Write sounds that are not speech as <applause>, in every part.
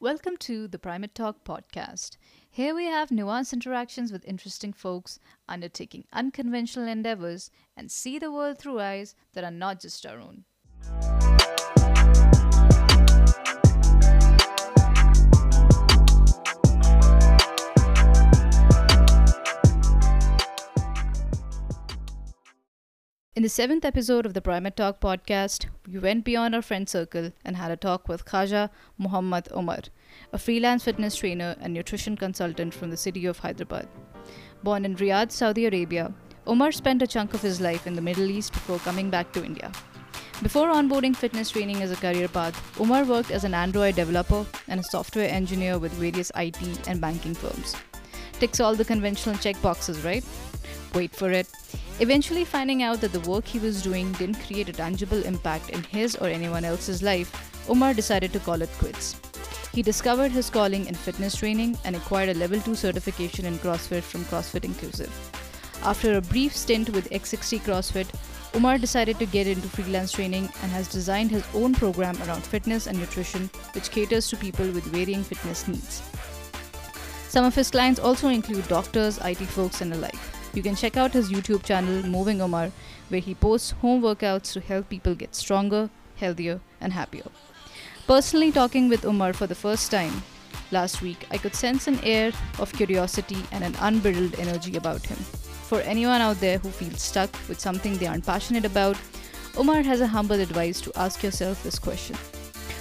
Welcome to the Primate Talk podcast. Here we have nuanced interactions with interesting folks undertaking unconventional endeavors and see the world through eyes that are not just our own. In the seventh episode of the Primate Talk podcast, we went beyond our friend circle and had a talk with Khaja Muhammad Omar, a freelance fitness trainer and nutrition consultant from the city of Hyderabad. Born in Riyadh, Saudi Arabia, Omar spent a chunk of his life in the Middle East before coming back to India. Before onboarding fitness training as a career path, Omar worked as an Android developer and a software engineer with various IT and banking firms. Ticks all the conventional checkboxes, right? Wait for it. Eventually, finding out that the work he was doing didn't create a tangible impact in his or anyone else's life, Omar decided to call it quits. He discovered his calling in fitness training and acquired a level 2 certification in CrossFit from CrossFit Inclusive. After a brief stint with X60 CrossFit, Omar decided to get into freelance training and has designed his own program around fitness and nutrition, which caters to people with varying fitness needs. Some of his clients also include doctors, IT folks, and the like. You can check out his YouTube channel, Moving Omar, where he posts home workouts to help people get stronger, healthier, and happier. Personally, talking with Omar for the first time last week, I could sense an air of curiosity and an unbridled energy about him. For anyone out there who feels stuck with something they aren't passionate about, Omar has a humble advice to ask yourself this question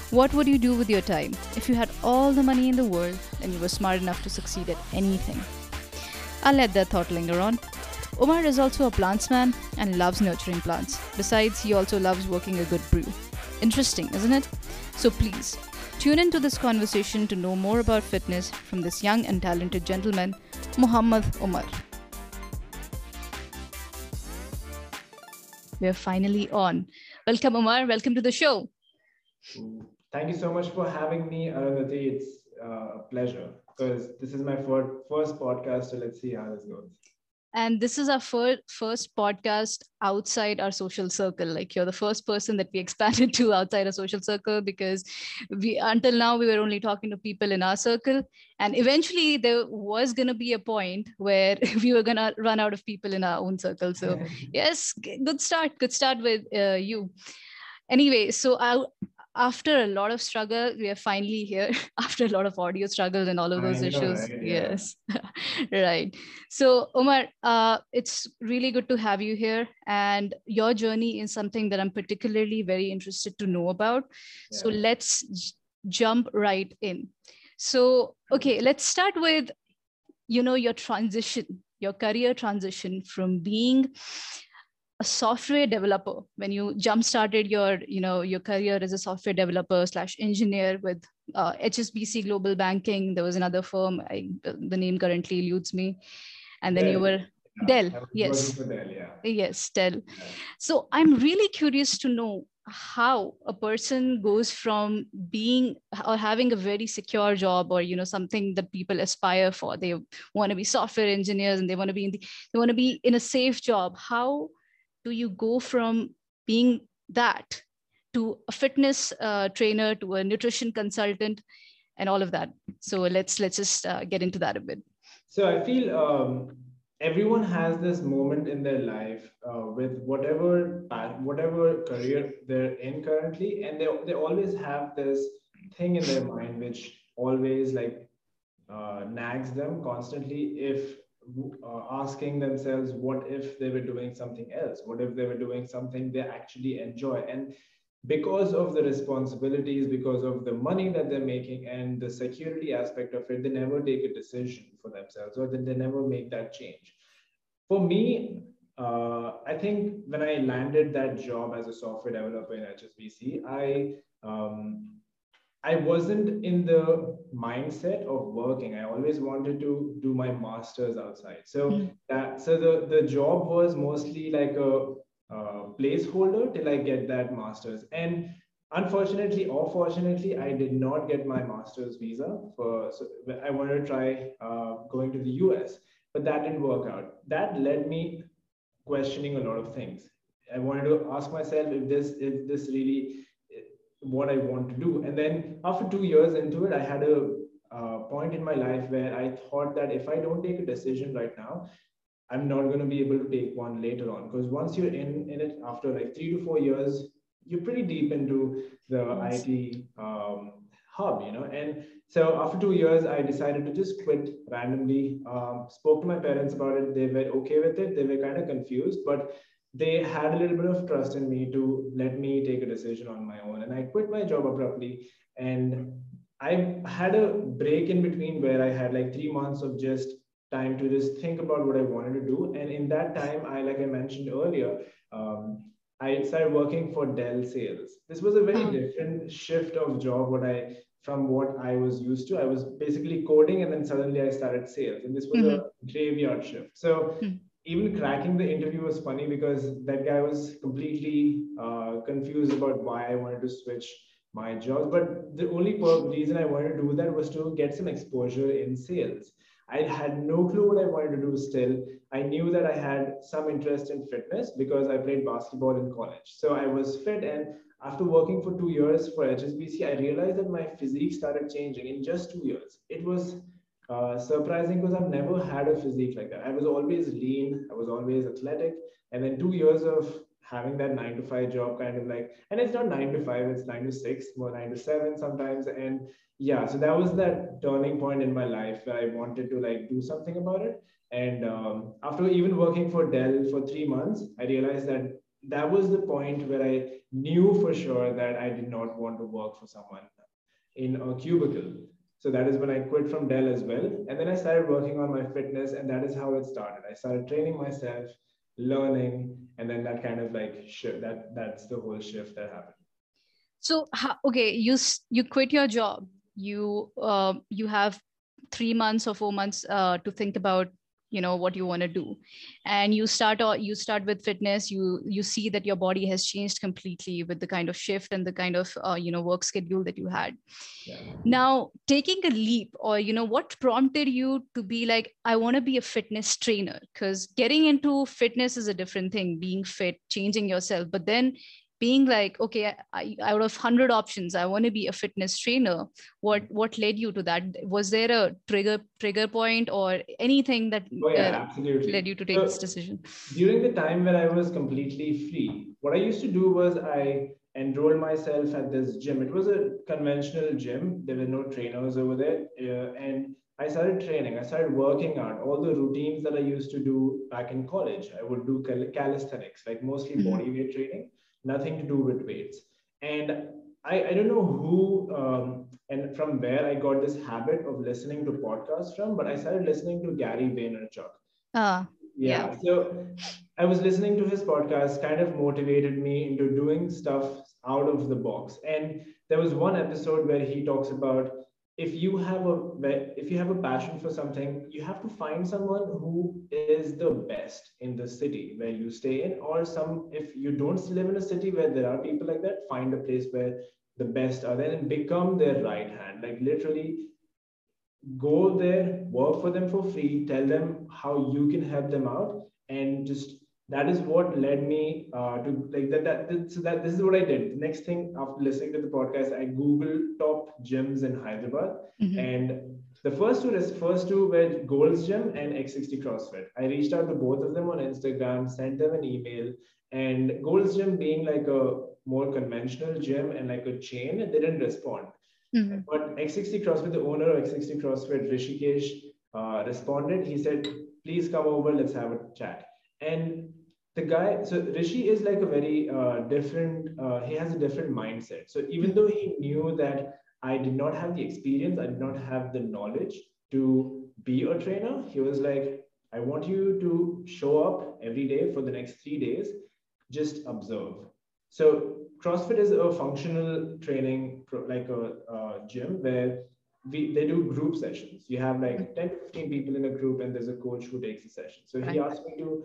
What would you do with your time if you had all the money in the world and you were smart enough to succeed at anything? I'll let that thought linger on. Omar is also a plants man and loves nurturing plants. Besides, he also loves working a good brew. Interesting, isn't it? So please, tune into this conversation to know more about fitness from this young and talented gentleman, Muhammad Omar. We're finally on. Welcome, Omar. Welcome to the show. Thank you so much for having me, Arundhati. It's uh, a pleasure because this is my first podcast. So let's see how this goes. And this is our first first podcast outside our social circle. Like you're the first person that we expanded <laughs> to outside our social circle because we until now we were only talking to people in our circle, and eventually there was gonna be a point where <laughs> we were gonna run out of people in our own circle. So <laughs> yes, good start. Good start with uh, you anyway so I, after a lot of struggle, we are finally here <laughs> after a lot of audio struggles and all of those know, issues. Right? Yes, <laughs> right. So, Omar, uh, it's really good to have you here. And your journey is something that I'm particularly very interested to know about. Yeah. So, let's j- jump right in. So, okay, let's start with, you know, your transition, your career transition from being a software developer when you jump started your you know your career as a software developer slash engineer with uh, hsbc global banking there was another firm I, the name currently eludes me and then dell. you were yeah, dell yes dell, yeah. yes dell yeah. so i'm really curious to know how a person goes from being or having a very secure job or you know something that people aspire for they want to be software engineers and they want to be in the they want to be in a safe job how do you go from being that to a fitness uh, trainer to a nutrition consultant and all of that? So let's let's just uh, get into that a bit. So i feel um, everyone has this moment in their life uh, with whatever whatever career they're in currently and they, they always have this thing in their mind which always like uh, nags them constantly if uh, asking themselves what if they were doing something else? What if they were doing something they actually enjoy? And because of the responsibilities because of the money that they're making and the security aspect of it they never take a decision for themselves or they never make that change. For me uh, i think when i landed that job as a software developer in hsbc i um, I wasn't in the mindset of working. I always wanted to do my masters outside. So mm. that so the the job was mostly like a, a placeholder till I get that masters. And unfortunately or fortunately, I did not get my master's visa for. So I wanted to try uh, going to the US, but that didn't work out. That led me questioning a lot of things. I wanted to ask myself if this if this really what I want to do. And then after two years into it, I had a uh, point in my life where I thought that if I don't take a decision right now, I'm not going to be able to take one later on. Because once you're in, in it after like three to four years, you're pretty deep into the yes. IT um, hub, you know. And so after two years, I decided to just quit randomly. Um, spoke to my parents about it. They were okay with it. They were kind of confused, but they had a little bit of trust in me to let me take a decision on my own. And I quit my job abruptly. And I had a break in between where I had like three months of just time to just think about what I wanted to do. And in that time, I, like I mentioned earlier, um, I started working for Dell sales. This was a very oh. different shift of job what I from what I was used to. I was basically coding and then suddenly I started sales. And this was mm-hmm. a graveyard shift. So mm-hmm. Even cracking the interview was funny because that guy was completely uh, confused about why I wanted to switch my jobs. But the only reason I wanted to do that was to get some exposure in sales. I had no clue what I wanted to do still. I knew that I had some interest in fitness because I played basketball in college. So I was fit. And after working for two years for HSBC, I realized that my physique started changing in just two years. It was uh, surprising because I've never had a physique like that. I was always lean, I was always athletic. And then two years of having that nine to five job kind of like, and it's not nine to five, it's nine to six, more nine to seven sometimes. And yeah, so that was that turning point in my life where I wanted to like do something about it. And um, after even working for Dell for three months, I realized that that was the point where I knew for sure that I did not want to work for someone in a cubicle. So that is when I quit from Dell as well. And then I started working on my fitness, and that is how it started. I started training myself, learning, and then that kind of like shift that that's the whole shift that happened so okay you you quit your job you uh, you have three months or four months uh, to think about you know what you want to do. And you start or you start with fitness you you see that your body has changed completely with the kind of shift and the kind of uh, you know work schedule that you had. Yeah. now taking a leap or you know what prompted you to be like i want to be a fitness trainer because getting into fitness is a different thing being fit changing yourself. But then being like okay I, out of 100 options i want to be a fitness trainer what what led you to that was there a trigger trigger point or anything that oh, yeah, uh, absolutely. led you to take so, this decision during the time when i was completely free what i used to do was i enrolled myself at this gym it was a conventional gym there were no trainers over there uh, and I started training. I started working out all the routines that I used to do back in college. I would do calisthenics, like mostly mm-hmm. body weight training nothing to do with weights. And I, I don't know who um, and from where I got this habit of listening to podcasts from, but I started listening to Gary Vaynerchuk. Uh, yeah. yeah. So I was listening to his podcast, kind of motivated me into doing stuff out of the box. And there was one episode where he talks about if you have a if you have a passion for something you have to find someone who is the best in the city where you stay in or some if you don't live in a city where there are people like that find a place where the best are there and become their right hand. Like literally go there work for them for free tell them how you can help them out and just that is what led me uh, to like that, that so that this is what i did. The next thing after listening to the podcast i googled top gyms in hyderabad. Mm-hmm. and the first two first two were gold's gym and x60 crossfit. I reached out to both of them on instagram sent them an email. And gold's gym being like a more conventional gym and like a chain they didn't respond. Mm-hmm. but x60 crossfit the owner of x60 crossfit rishikesh uh, responded. He said please come over let's have a chat. And the guy so rishi is like a very uh, different uh, he has a different mindset so even though he knew that i did not have the experience i did not have the knowledge to be a trainer he was like i want you to show up every day for the next three days just observe so crossfit is a functional training like a, a gym where we, they do group sessions. You have like 10 to 15 people in a group, and there's a coach who takes the session. So he asked me to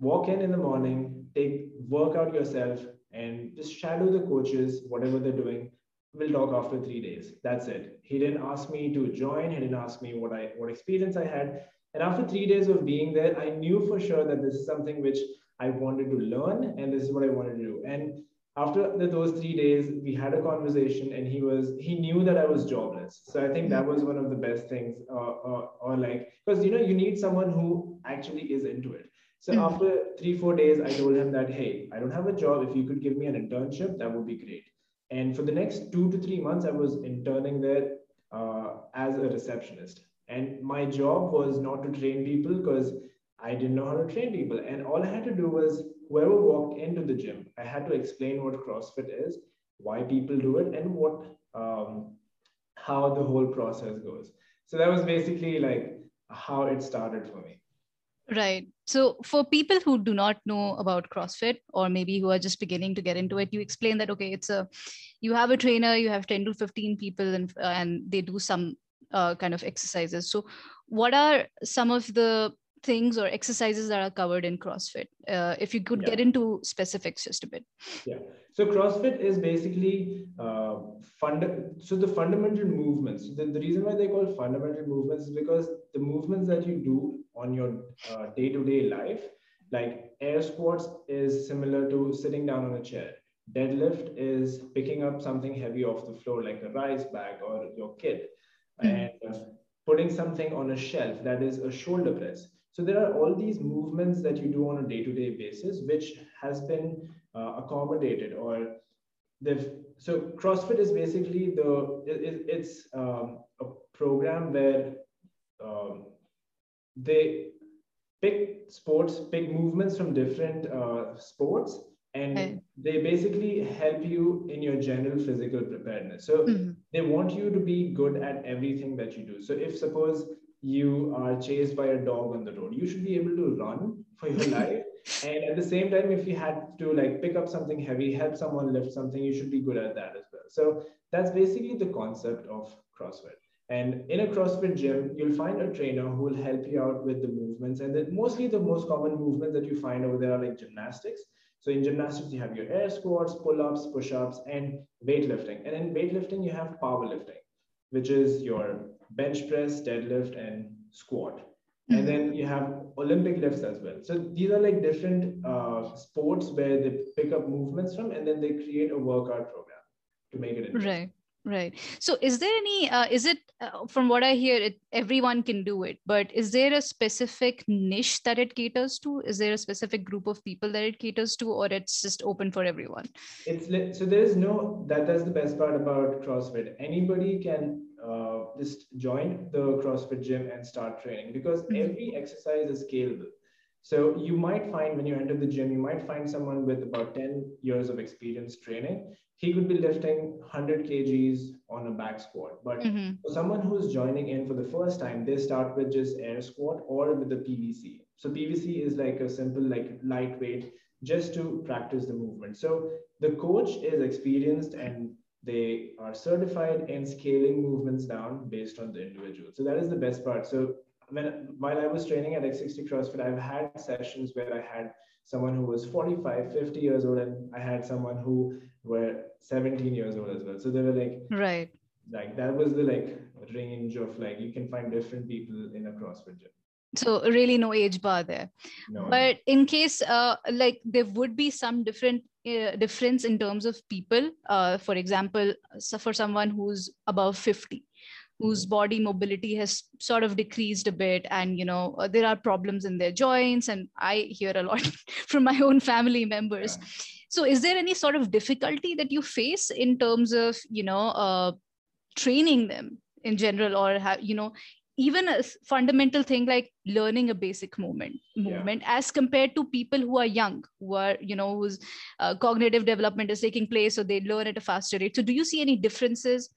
walk in in the morning, take work out yourself, and just shadow the coaches, whatever they're doing. We'll talk after three days. That's it. He didn't ask me to join. He didn't ask me what I what experience I had. And after three days of being there, I knew for sure that this is something which I wanted to learn, and this is what I wanted to do. And after the, those three days, we had a conversation, and he was he knew that I was jobless. So I think that was one of the best things, uh, or, uh, or like because you know you need someone who actually is into it. So mm-hmm. after three four days, I told him that hey, I don't have a job. If you could give me an internship, that would be great. And for the next two to three months, I was interning there uh, as a receptionist. And my job was not to train people because I didn't know how to train people. And all I had to do was whoever walked into the gym, I had to explain what CrossFit is, why people do it, and what um, how the whole process goes. So that was basically like how it started for me. Right. So for people who do not know about CrossFit or maybe who are just beginning to get into it, you explain that okay, it's a you have a trainer, you have 10 to 15 people and uh, and they do some uh, kind of exercises. So what are some of the things or exercises that are covered in CrossFit? Uh, if you could yeah. get into specifics just a bit. Yeah. So CrossFit is basically uh, fund. So the fundamental movements. The, the reason why they call fundamental movements is because the movements that you do on your uh, day-to-day life, like air squats, is similar to sitting down on a chair. Deadlift is picking up something heavy off the floor, like a rice bag or your kid, mm-hmm. and uh, putting something on a shelf that is a shoulder press so there are all these movements that you do on a day-to-day basis, which has been uh, accommodated or they've, so CrossFit is basically the, it, it's um, a program where um, they pick sports, pick movements from different uh, sports, and okay. they basically help you in your general physical preparedness. So mm-hmm. they want you to be good at everything that you do. So if suppose you are chased by a dog on the road you should be able to run for your <laughs> life and at the same time if you had to like pick up something heavy help someone lift something you should be good at that as well so that's basically the concept of crossfit and in a CrossFit gym, you'll find a trainer who will help you out with the movements. And the, mostly the most common movements that you find over there are like gymnastics. So in gymnastics, you have your air squats, pull-ups, push-ups, and weightlifting. And in weightlifting, you have powerlifting, which is your bench press, deadlift, and squat. Mm-hmm. And then you have Olympic lifts as well. So these are like different uh, sports where they pick up movements from, and then they create a workout program to make it interesting. Right right so is there any uh, is it uh, from what i hear it everyone can do it but is there a specific niche that it caters to is there a specific group of people that it caters to or it's just open for everyone it's so there's no that that's the best part about crossfit anybody can uh, just join the CrossFit gym and start training because mm-hmm. every exercise is scalable. So you might find when you enter the gym, you might find someone with about 10 years of experience training. He could be lifting 100 kgs on a back squat. But mm-hmm. for someone who's joining in for the first time, they start with just air squat or with the PVC. So PVC is like a simple, like lightweight, just to practice the movement. So the coach is experienced and they are certified in scaling movements down based on the individual. So that is the best part. So when while I was training at X60 CrossFit, I've had sessions where I had someone who was 45, 50 years old, and I had someone who were 17 years old as well. So they were like, right, like that was the like range of like you can find different people in a CrossFit gym so really no age bar there no. but in case uh, like there would be some different uh, difference in terms of people uh, for example so for someone who's above 50 whose body mobility has sort of decreased a bit and you know uh, there are problems in their joints and i hear a lot <laughs> from my own family members yeah. so is there any sort of difficulty that you face in terms of you know uh, training them in general or have you know even a fundamental thing like learning a basic movement movement yeah. as compared to people who are young who are you know whose uh, cognitive development is taking place so they learn at a faster rate so do you see any differences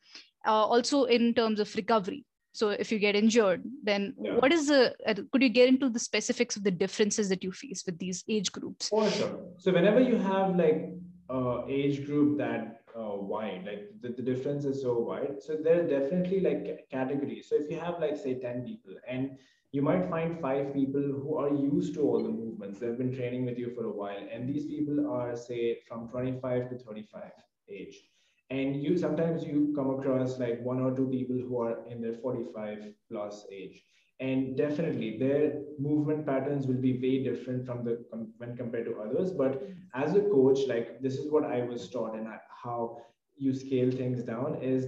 uh, also in terms of recovery. So if you get injured then yeah. what is the uh, could you get into the specifics of the differences that you face with these age groups? Oh sure. So whenever you have like uh, age group that uh, wide like the, the difference is so wide so there are definitely like categories. So if you have like say 10 people and you might find five people who are used to all the movements they've been training with you for a while and these people are say from 25 to 35 age and you sometimes you come across like one or two people who are in their 45 plus age. And definitely their movement patterns will be way different from the when compared to others. But as a coach like this is what i was taught and how you scale things down is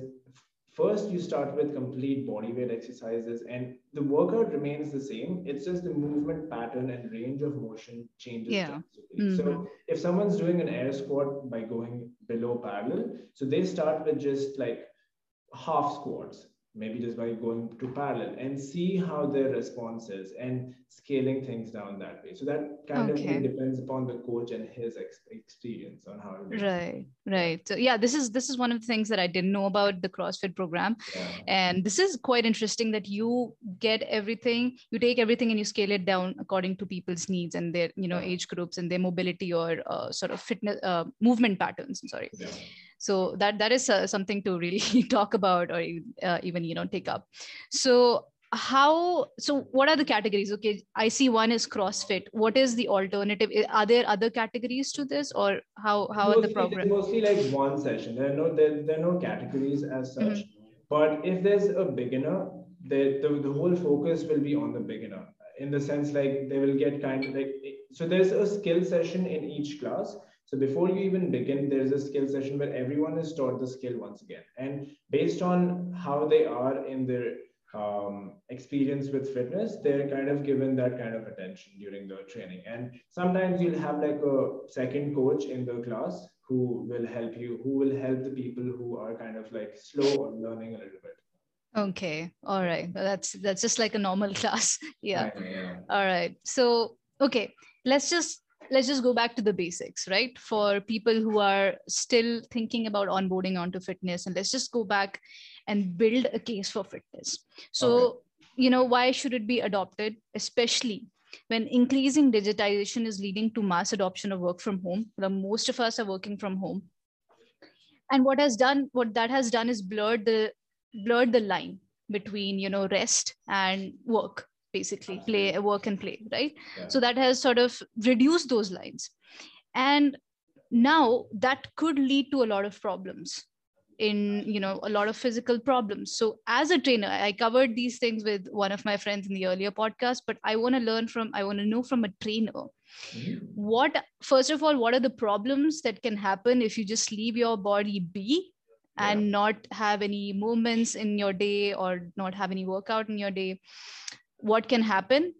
first you start with complete body weight exercises and the workout remains the same it's just the movement pattern and range of motion changes yeah. Mm-hmm. so if someone's doing an air squat by going below parallel so they start with just like half squats maybe just by going to parallel and see how their response is and scaling things down that way so that kind okay. of depends upon the coach and his ex- experience on how It right right so yeah this is this is one of the things that i didn't know about the crossfit program yeah. and this is quite interesting that you get everything you take everything and you scale it down according to people's needs and their you know yeah. age groups and their mobility or uh, sort of fitness uh, movement patterns I'm sorry yeah so that that is uh, something to really <laughs> talk about or uh, even you know take up. So how so what are the categories? Okay i see one is crossfit. What is the alternative? Are there other categories to this or how how mostly, are the program? mostly like one session. There are no there, there are no categories as such. Mm-hmm. but if there's a beginner the, the the whole focus will be on the beginner. In the sense like they will get kind of like so there's a skill session in each class so before you even begin, there's a skill session where everyone is taught the skill once again. And based on how they are in their um, experience with fitness, they're kind of given that kind of attention during the training. And sometimes you'll have like a second coach in the class who will help you, who will help the people who are kind of like slow or learning a little bit. Okay. All right. That's that's just like a normal <laughs> class. yeah. yeah. All right. So okay, let's just let's just go back to the basics, right? For people who are still thinking about onboarding onto fitness, and let's just go back and build a case for fitness. So, okay. you know, why should it be adopted, especially when increasing digitization is leading to mass adoption of work from home? The most of us are working from home. And what has done, what that has done is blurred the blurred the line between you know rest and work basically play a work and play right yeah. so that has sort of reduced those lines and now that could lead to a lot of problems in you know a lot of physical problems so as a trainer i covered these things with one of my friends in the earlier podcast but i want to learn from i want to know from a trainer mm-hmm. what first of all what are the problems that can happen if you just leave your body be and yeah. not have any movements in your day or not have any workout in your day what can happen.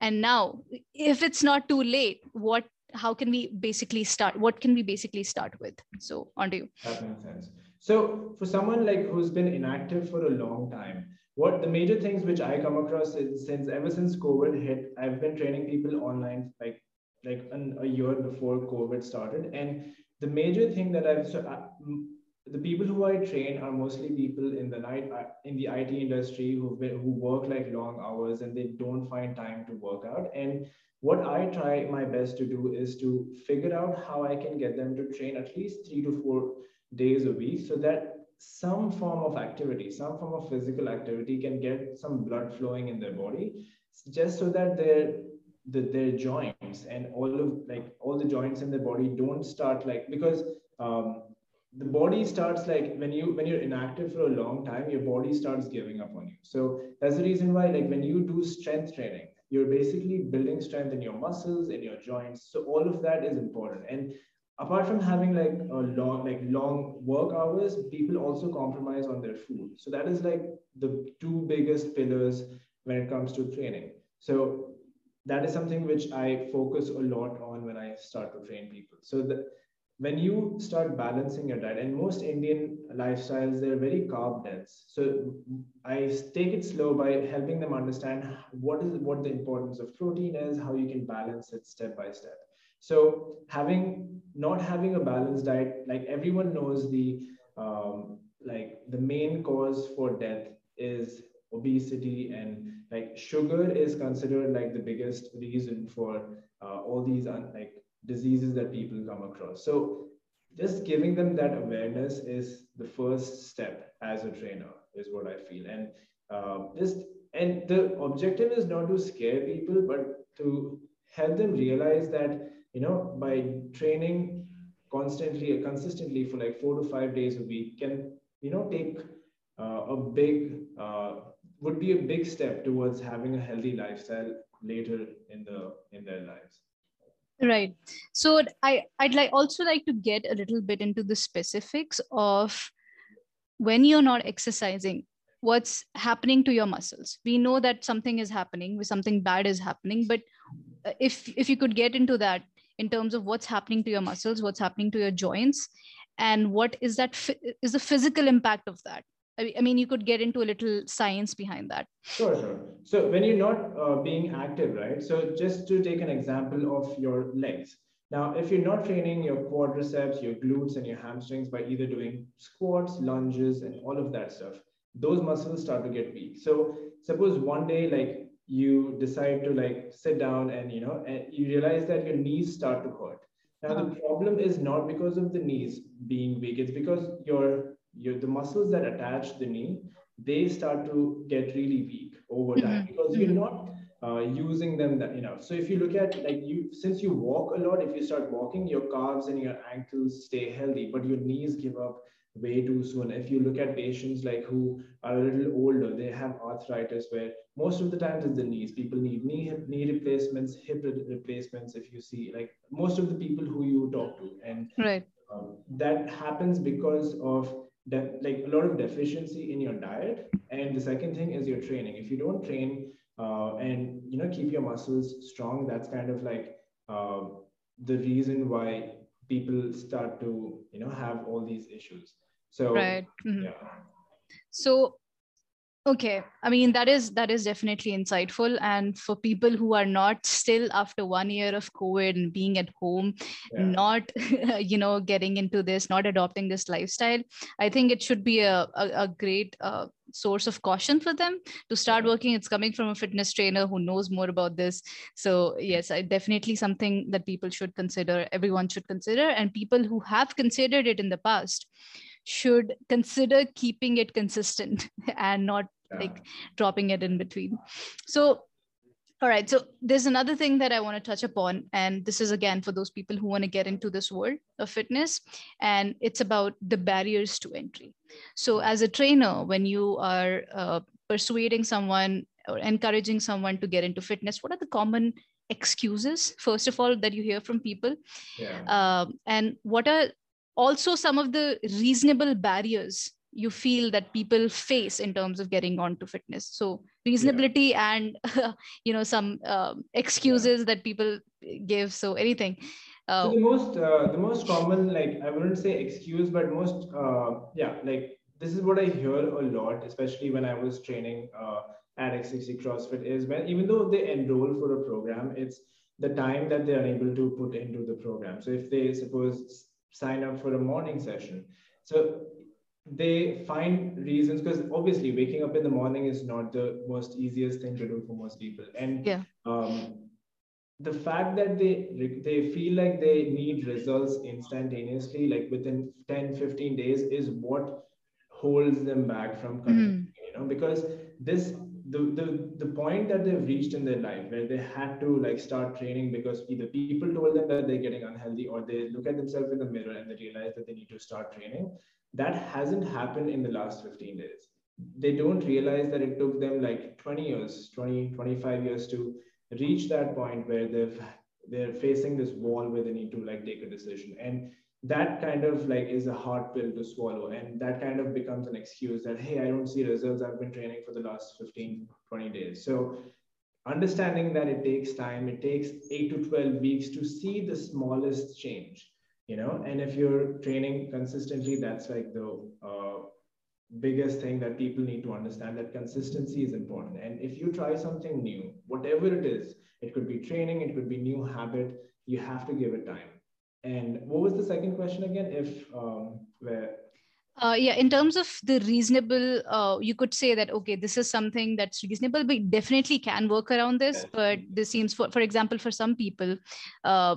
And now if it's not too late what how can we basically start what can we basically start with? So on to you. That makes sense. So for someone like who's been inactive for a long time what the major things which i come across is since ever since covid hit i've been training people online like like an, a year before covid started. And the major thing that i've so, uh, the people who I train are mostly people in the night uh, in the IT industry who who work like long hours and they don't find time to work out. And what I try my best to do is to figure out how I can get them to train at least three to four days a week, so that some form of activity, some form of physical activity, can get some blood flowing in their body, just so that their the, their joints and all of like all the joints in their body don't start like because um, the body starts like when you when you're inactive for a long time your body starts giving up on you. So that's the reason why like when you do strength training you're basically building strength in your muscles in your joints. So all of that is important. And apart from having like a long like long work hours people also compromise on their food. So that is like the two biggest pillars when it comes to training. So that is something which i focus a lot on when i start to train people. So the when you start balancing your diet and most indian lifestyles they're very carb dense. So i take it slow by helping them understand what is what the importance of protein is how you can balance it step by step. So having not having a balanced diet like everyone knows the um, like the main cause for death is obesity and like sugar is considered like the biggest reason for uh, all these un- like diseases that people come across. So just giving them that awareness is the first step as a trainer is what I feel. And uh, just and the objective is not to scare people, but to help them realize that you know by training constantly consistently for like four to five days a week can you know take uh, a big uh, would be a big step towards having a healthy lifestyle later in the in their lives right. So i i'd like also like to get a little bit into the specifics of when you're not exercising what's happening to your muscles? We know that something is happening something bad is happening but uh, if if you could get into that in terms of what's happening to your muscles what's happening to your joints and what is that is the physical impact of that I mean, you could get into a little science behind that. Sure, sure. So when you're not uh, being active, right? So just to take an example of your legs. Now, if you're not training your quadriceps, your glutes, and your hamstrings by either doing squats, lunges, and all of that stuff, those muscles start to get weak. So suppose one day, like you decide to like sit down and you know, and you realize that your knees start to hurt. Now, the problem is not because of the knees being weak, it's because your your the muscles that attach the knee they start to get really weak over time mm-hmm. because you're not uh, using them that enough. So if you look at like you, since you walk a lot, if you start walking, your calves and your ankles stay healthy, but your knees give up way too soon. If you look at patients like who are a little older, they have arthritis where most of the times it's the knees. People need knee knee replacements, hip replacements. If you see like most of the people who you talk to, and right. Um, that happens because of like a lot of deficiency in your diet. And the second thing is your training. If you don't train uh, and you know keep your muscles strong that's kind of like uh, the reason why people start to you know have all these issues. So right. Mm-hmm. yeah. So okay. I mean that is that is definitely insightful. And for people who are not still after one year of covid and being at home yeah. not <laughs> you know getting into this not adopting this lifestyle i think it should be a, a, a great uh, source of caution for them to start working. It's coming from a fitness trainer who knows more about this. So yes i definitely something that people should consider everyone should consider. And people who have considered it in the past should consider keeping it consistent <laughs> and not. Like dropping it in between. So all right so there's another thing that i want to touch upon and this is again for those people who want to get into this world of fitness and it's about the barriers to entry. So as a trainer when you are uh, persuading someone or encouraging someone to get into fitness what are the common excuses first of all that you hear from people? Yeah. uh, and what are also some of the reasonable barriers you feel that people face in terms of getting onto fitness so reasonability yeah. and <laughs> you know some uh, excuses yeah. that people give so anything uh, so the most uh, the most common like i wouldn't say excuse but most uh, yeah like this is what i hear a lot especially when i was training uh, at x60 crossfit is when even though they enroll for a program it's the time that they are able to put into the program so if they suppose sign up for a morning session. So they find reasons because obviously waking up in the morning is not the most easiest thing to do for most people. And yeah. um, the fact that they they feel like they need results instantaneously, like within 10, 15 days, is what holds them back from mm. you know, because this the, the the point that they've reached in their life where they had to like start training because either people told them that they're getting unhealthy or they look at themselves in the mirror and they realize that they need to start training that hasn't happened in the last 15 days. They don't realize that it took them like 20 years 20 25 years to reach that point where they've they're facing this wall where they need to like take a decision. And that kind of like is a hard pill to swallow. And that kind of becomes an excuse that hey i don't see results. I've been training for the last 15 20 days. So understanding that it takes time it takes 8 to 12 weeks to see the smallest change you know and if you're training consistently that's like the uh, biggest thing that people need to understand that consistency is important and if you try something new whatever it is it could be training it could be new habit you have to give it time and what was the second question again? If um, where uh, yeah, in terms of the reasonable, uh, you could say that okay, this is something that's reasonable. We definitely can work around this, but this seems, for for example, for some people, uh,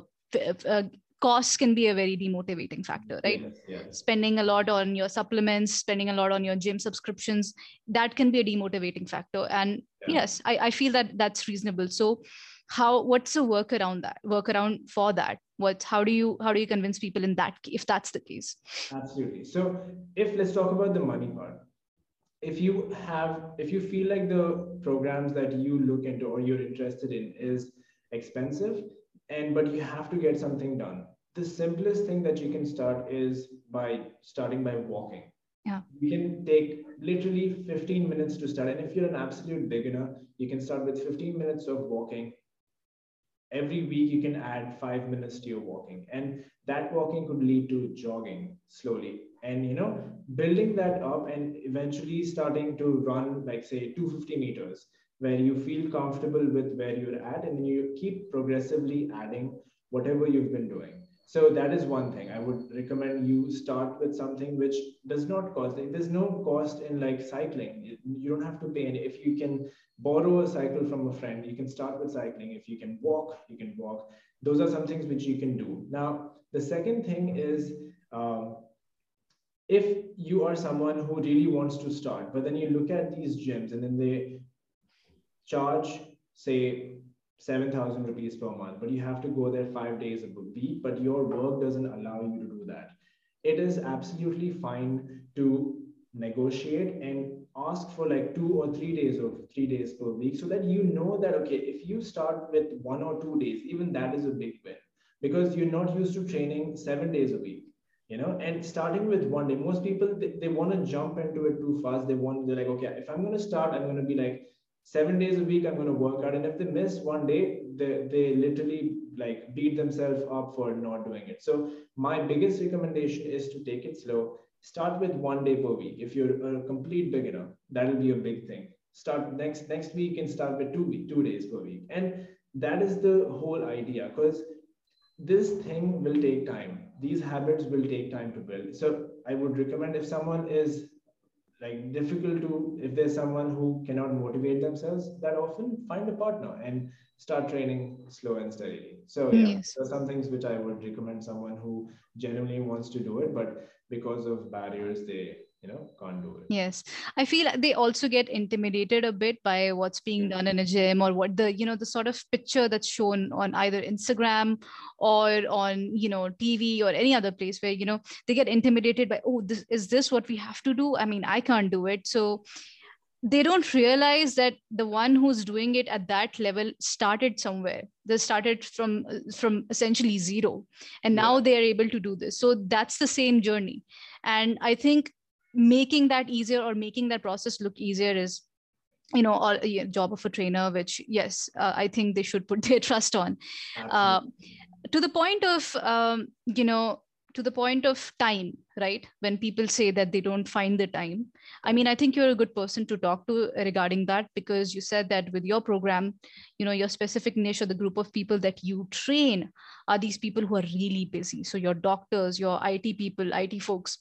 costs can be a very demotivating factor, right? Yes, yes. Spending a lot on your supplements, spending a lot on your gym subscriptions, that can be a demotivating factor. And yeah. yes, I, I feel that that's reasonable. So how what's the work around that work around for that what how do you how do you convince people in that if that's the case absolutely so if let's talk about the money part if you have if you feel like the programs that you look into or you're interested in is expensive and but you have to get something done the simplest thing that you can start is by starting by walking. Yeah. You can take literally 15 minutes to start. And if you're an absolute beginner you can start with 15 minutes of walking. Every week you can add five minutes to your walking. And that walking could lead to jogging slowly. And you know building that up and eventually starting to run like say 250 meters where you feel comfortable with where you're at and you keep progressively adding whatever you've been doing so that is one thing. I would recommend you start with something which does not cost. There's no cost in like cycling. You don't have to pay any. If you can borrow a cycle from a friend you can start with cycling. If you can walk you can walk. Those are some things which you can do. Now the second thing is um, if you are someone who really wants to start but then you look at these gyms and then they charge say 7000 rupees per month but you have to go there 5 days a week but your work doesn't allow you to do that. It is absolutely fine to negotiate and ask for like two or three days of three days per week so that you know that okay if you start with one or two days even that is a big win because you're not used to training seven days a week you know? And starting with one day most people they, they want to jump into it too fast. They want they're like okay if i'm going to start i'm going to be like seven days a week i'm going to work out and if they miss one day they, they literally like beat themselves up for not doing it. So my biggest recommendation is to take it slow. Start with one day per week. If you're a complete beginner that'll be a big thing. Start next next week and start with two week two days per week. And that is the whole idea because this thing will take time. These habits will take time to build. So i would recommend if someone is like difficult to if there's someone who cannot motivate themselves that often find a partner and start training slow and steadily so yeah yes. are some things which i would recommend someone who genuinely wants to do it but because of barriers they you know can't do it. Yes. I feel they also get intimidated a bit by what's being hmm. done in a gym or what the you know the sort of picture that's shown on either instagram or on you know tv or any other place where you know they get intimidated by oh this is this what we have to do? I mean i can't do it. So they don't realize that the one who's doing it at that level started somewhere. They started from from essentially zero. And now yeah. they are able to do this. So that's the same journey. And i think making that easier or making that process look easier is you know all yeah, job of a trainer which yes uh, i think they should put <laughs> their trust on. Uh, to the point of um, you know to the point of time right? When people say that they don't find the time. I mean i think you're a good person to talk to regarding that because you said that with your program you know your specific niche or the group of people that you train are these people who are really busy. So your doctors your it people it folks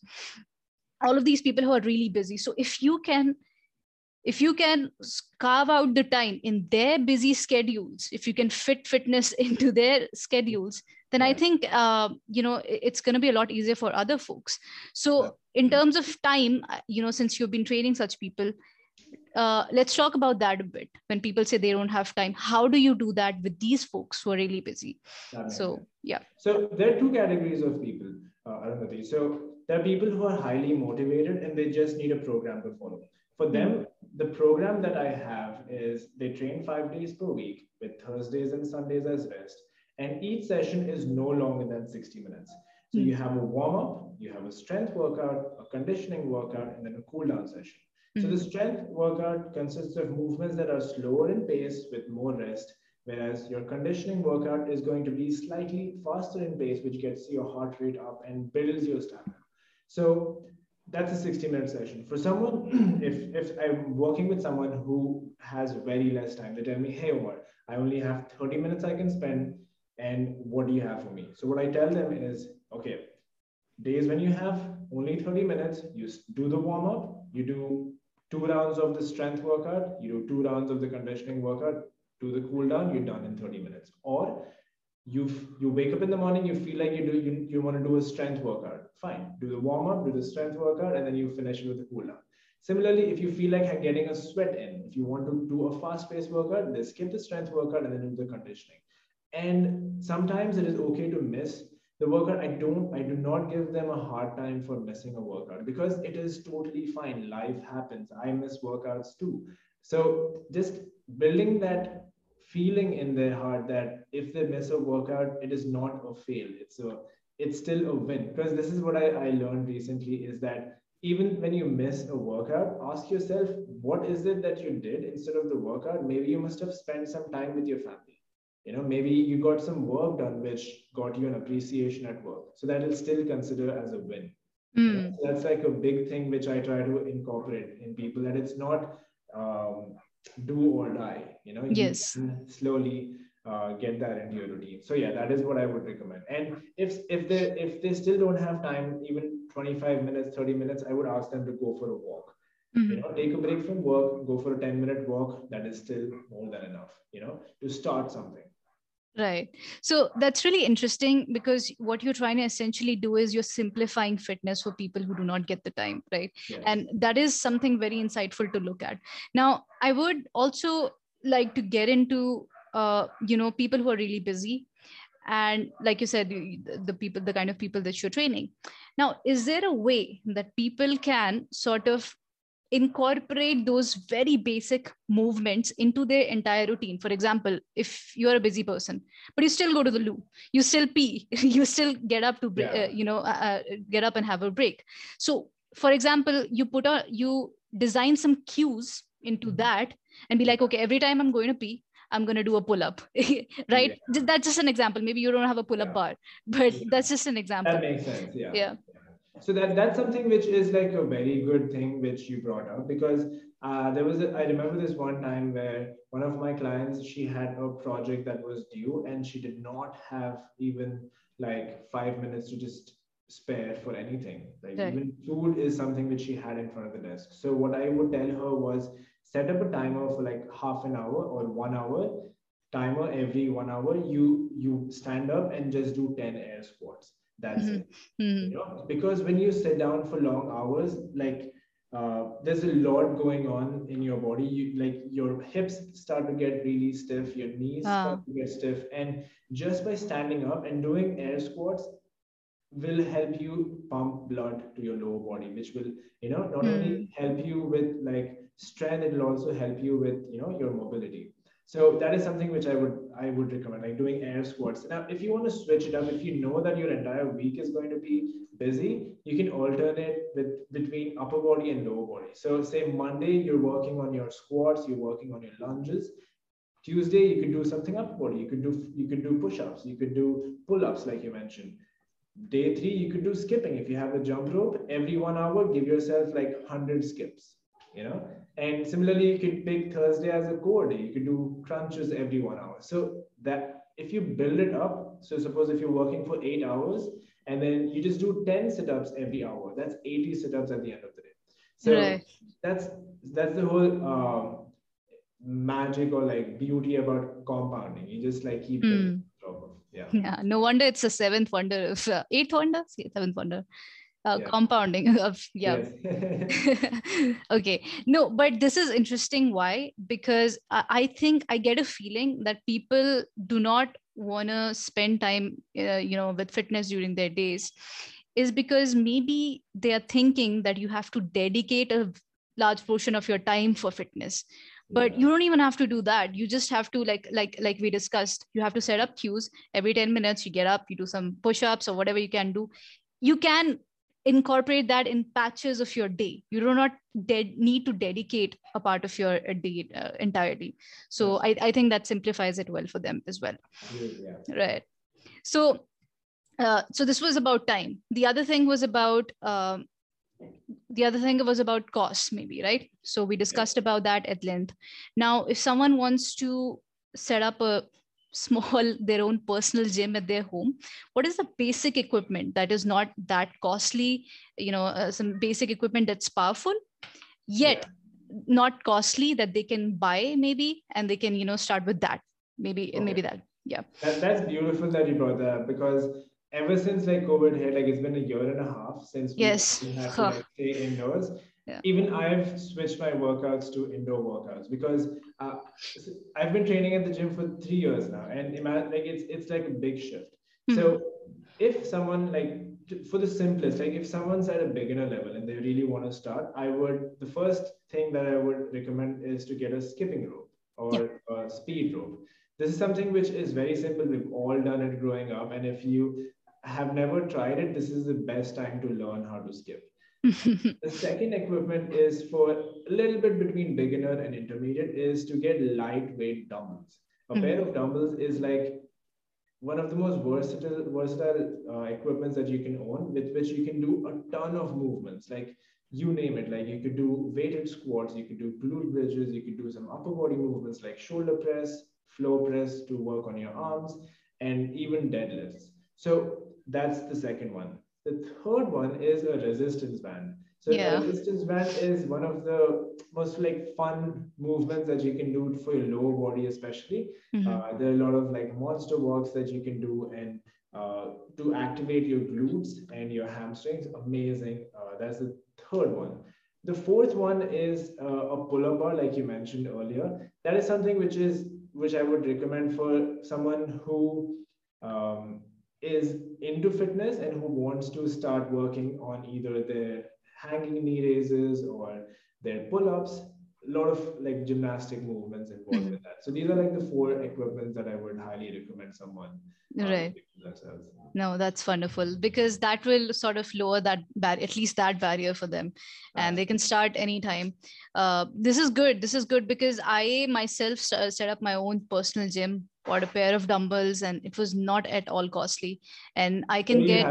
all of these people who are really busy. So if you can if you can carve out the time in their busy schedules if you can fit fitness <laughs> into their schedules then i think uh, you know it's going to be a lot easier for other folks. So in terms of time uh, you know since you've been training such people uh, let's talk about that a bit. When people say they don't have time how do you do that with these folks who are really busy? So yeah. So there are two categories of people uh, so there are people who are highly motivated and they just need a program to follow. For them, mm-hmm. the program that I have is they train five days per week with Thursdays and Sundays as rest. And each session is no longer than 60 minutes. So you have a warm up, you have a strength workout, a conditioning workout, and then a cool down session. So the mm-hmm. strength workout consists of movements that are slower in pace with more rest, whereas your conditioning workout is going to be slightly faster in pace, which gets your heart rate up and builds your stamina. So that's a 60 minute session. For someone, <clears throat> if, if I'm working with someone who has very less time, they tell me, hey, Omar, I only have 30 minutes I can spend. And what do you have for me? So what I tell them is, okay, days when you have only 30 minutes, you do the warm up, you do two rounds of the strength workout, you do two rounds of the conditioning workout, do the cool down, you're done in 30 minutes. Or you you wake up in the morning you feel like you do you, you want to do a strength workout fine. Do the warm up do the strength workout and then you finish with the cool down. Similarly if you feel like getting a sweat in if you want to do a fast paced workout then skip the strength workout and then do the conditioning. And sometimes it is okay to miss the workout. I don't i do not give them a hard time for missing a workout because it is totally fine. Life happens. I miss workouts too. So just building that feeling in their heart that if they miss a workout it is not a fail. It's a it's still a win. Because this is what I, I learned recently is that even when you miss a workout ask yourself what is it that you did instead of the workout? Maybe you must have spent some time with your family. You know maybe you got some work done which got you an appreciation at work. So that is still considered as a win. Mm. you so that's like a big thing which i try to incorporate in people that it's not um, do or die. You know Yes. can slowly uh, get that into your routine so yeah that is what i would recommend and if if they if they still don't have time even 25 minutes 30 minutes i would ask them to go for a walk Mhm. you know take a break from work go for a 10 minute walk that is still more than enough you know to start something Right. So that's really interesting because what you're trying to essentially do is you're simplifying fitness for people who do not get the time, right? yes. And that is something very insightful to look at. Now, I would also like to get into, uh, you know, people who are really busy. And like you said, the the people, the kind of people that you're training. Now, is there a way that people can sort of incorporate those very basic movements into their entire routine for example if you're a busy person but you still go to the loo you still pee <laughs> you still get up to Yeah. uh, you know uh, uh, get up and have a break so for example you put a you design some cues into Mhm. that and be like okay every time i'm going to pee i'm going to do a pull up <laughs> right Ju- that's just an example maybe you don't have a pull up Yeah. bar but Yeah. that's just an example that makes sense yeah Yeah. so that that's something which is like a very good thing which you brought up because uh, there was a, i remember this one time where one of my clients she had a project that was due and she did not have even like five minutes to just spare for anything like Right. even food is something which she had in front of the desk so what i would tell her was set up a timer for like half an hour or one hour timer every one hour you you stand up and just do 10 air squats that's Mhm. it Mhm. you know because when you sit down for long hours like uh, there's a lot going on in your body you like your hips start to get really stiff your knees Ah. start to get stiff and just by standing up and doing air squats will help you pump blood to your lower body which will you know not only help you with like strength it will also help you with you know your mobility. So that is something which i would i would recommend like doing air squats. Now if you want to switch it up if you know that your entire week is going to be busy you can alternate with between upper body and lower body. So say monday you're working on your squats you're working on your lunges. Tuesday you could do something upper body. You could do you could do push-ups. You could do pull-ups like you mentioned. Day three you could do skipping. If you have a jump rope every one hour give yourself like 100 skips you know and similarly you could pick thursday as a core day. You could do crunches every one hour. So that if you build it up so suppose if you're working for eight hours and then you just do 10 sit-ups every hour that's 80 sit-ups at the end of the day. So Right. that's that's the whole um, magic or like beauty about compounding. You just like keep on yeah. Yeah, no wonder it's a seventh wonder of uh, eighth wonder, seventh wonder, uh, Yeah. compounding <laughs> of yeah. Yes. <laughs> <laughs> okay, no, but this is interesting. Why? Because I, I think I get a feeling that people do not want to spend time, uh, you know, with fitness during their days, is because maybe they are thinking that you have to dedicate a large portion of your time for fitness but Yeah. you don't even have to do that you just have to like like like we discussed you have to set up cues every 10 minutes you get up you do some push-ups or whatever you can do you can incorporate that in patches of your day. You do not de- need to dedicate a part of your uh, day uh, entirely so I, I think that simplifies it well for them as well. Yeah. right. So uh, so this was about time. The other thing was about um, the other thing was about costs maybe right? So we discussed about that at length. Now if someone wants to set up a small <laughs> their own personal gym at their home what is the basic equipment that is not that costly you know uh, some basic equipment that's powerful yet not costly that they can buy maybe and they can you know start with that? Maybe maybe that yeah. That, that's beautiful that you brought that because ever since like COVID hit, like it's been a year and a half since we Yes. had to like, stay indoors. Yeah. Even I've switched my workouts to indoor workouts because uh, I've been training at the gym for three years now, and imagine like it's it's like a big shift. Hmm. So if someone like for the simplest, like if someone's at a beginner level and they really want to start, I would the first thing that I would recommend is to get a skipping rope or yeah. a speed rope. This is something which is very simple. We've all done it growing up, and if you have never tried it, this is the best time to learn how to skip. <laughs> the second equipment is for a little bit between beginner and intermediate is to get lightweight dumbbells. A mm-hmm. pair of dumbbells is like one of the most versatile versatile uh, equipments that you can own with which you can do a ton of movements like you name it like you could do weighted squats you could do glute bridges you could do some upper body movements like shoulder press floor press to work on your arms and even deadlifts so that's the second one the third one is a resistance band so yeah. resistance band is one of the most like fun movements that you can do for your lower body, especially. Mm-hmm. Uh, there are a lot of like monster walks that you can do and uh, to activate your glutes and your hamstrings. Amazing. Uh, that's the third one. The fourth one is uh, a pull-up bar, like you mentioned earlier. That is something which is which I would recommend for someone who um, is into fitness and who wants to start working on either their hanging knee raises or their pull-ups a lot of like gymnastic movements involved mm-hmm. with that. So these are like the four equipments that i would highly recommend someone um, right. no that's wonderful because that will sort of lower that bar- at least that barrier for them and they can start anytime. Uh, this is good this is good because i myself set up my own personal gym bought a pair of dumbbells and it was not at all costly. And i can get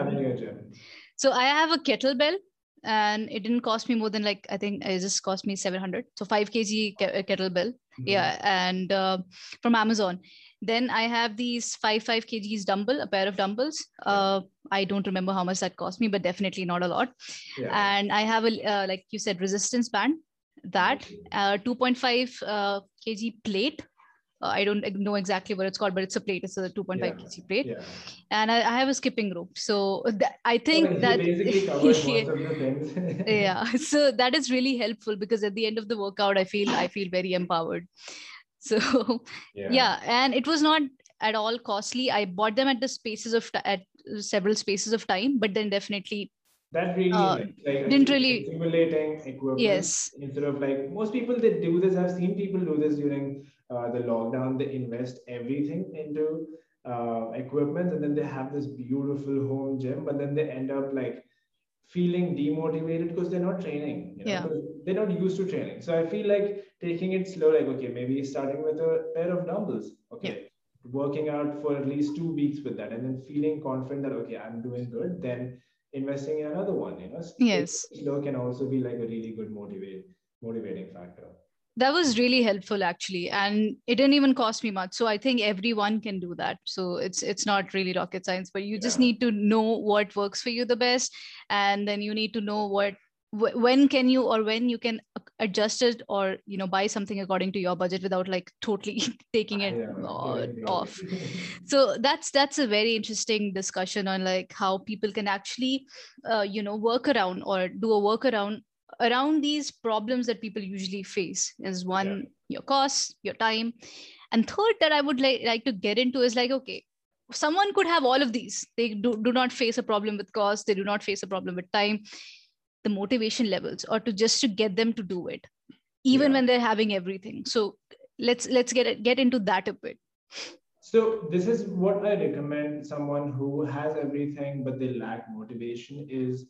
so i have a kettlebell and it didn't cost me more than like i think it just cost me 700 so 5 kg ke- kettlebell. Mm-hmm. yeah and uh, from amazon. Then i have these 5 5 kgs dumbbell a pair of dumbbells. Uh, i don't remember how much that cost me but definitely not a lot. Yeah. and i have a uh, like you said resistance band. That uh, 2.5 uh, kg plate uh, I don't know exactly what it's called, but it's a plate. It's a 2.5 yeah. kg plate, yeah. and I, I, have a skipping rope. So I think well, that <laughs> <laughs> yeah, so that is really helpful because at the end of the workout, I feel I feel very empowered. So yeah, yeah and it was not at all costly. I bought them at the spaces of at several spaces of time, but then definitely that really uh, like, didn't really simulating equipment yes instead of like most people they do this i've seen people do this during the lockdown, they invest everything into uh, equipment and then they have this beautiful home gym, but then they end up like feeling demotivated because they're not training. You know? yeah. They're not used to training. So I feel like taking it slow, like, okay, maybe starting with a pair of dumbbells. Okay. Yeah. Working out for at least two weeks with that and then feeling confident that, okay, I'm doing good. Then investing in another one, you know? Yes. Slow can also be like a really good motivate, motivating factor that was really helpful actually. And it didn't even cost me much. So i think everyone can do that. So it's it's not really rocket science but you yeah. just need to know what works for you the best. And then you need to know what when can you or when you can adjust it or you know buy something according to your budget without like totally <laughs> taking it yeah, off. So that's that's a very interesting discussion on like how people can actually uh, you know work around or do a workaround around these problems that people usually face is one yeah. your cost your time. And third that i would like, like to get into is like okay someone could have all of these. They do, do not face a problem with cost. They do not face a problem with time the motivation levels or to just to get them to do it even yeah. when they're having everything. So let's let's get it, get into that a bit. So this is what i recommend someone who has everything but they lack motivation is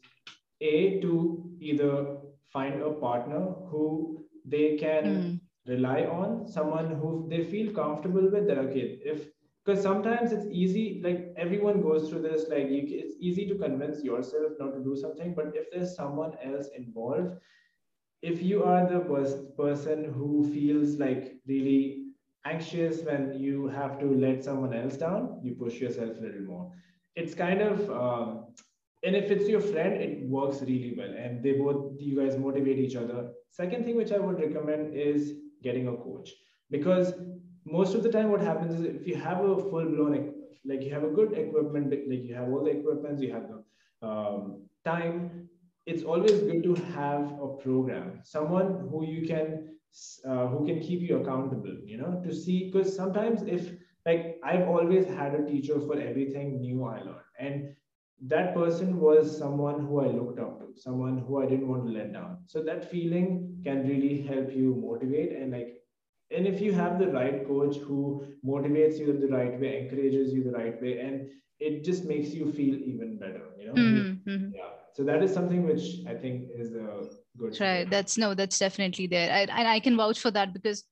a to either find a partner who they can mm. rely on, someone who they feel comfortable with. That okay, if because sometimes it's easy, like everyone goes through this, like you, it's easy to convince yourself not to do something. But if there's someone else involved, if you are the pers- person who feels like really anxious when you have to let someone else down, you push yourself a little more. It's kind of um, and if it's your friend it works really well. And they both you guys motivate each other. Second thing which i would recommend is getting a coach. Because most of the time what happens is if you have a full blown like you have a good equipment like you have all the equipment you have the um, time it's always good to have a program. Someone who you can uh, who can keep you accountable you know to see because sometimes if like i've always had a teacher for everything new i learned. And that person was someone who I looked up to, someone who I didn't want to let down. So that feeling can really help you motivate and like and if you have the right coach who motivates you in the right way encourages you the right way and it just makes you feel even better you know? Mm-hmm, mm-hmm. yeah. So that is something which i think is a good right. that's no that's definitely there. I, and i can vouch for that because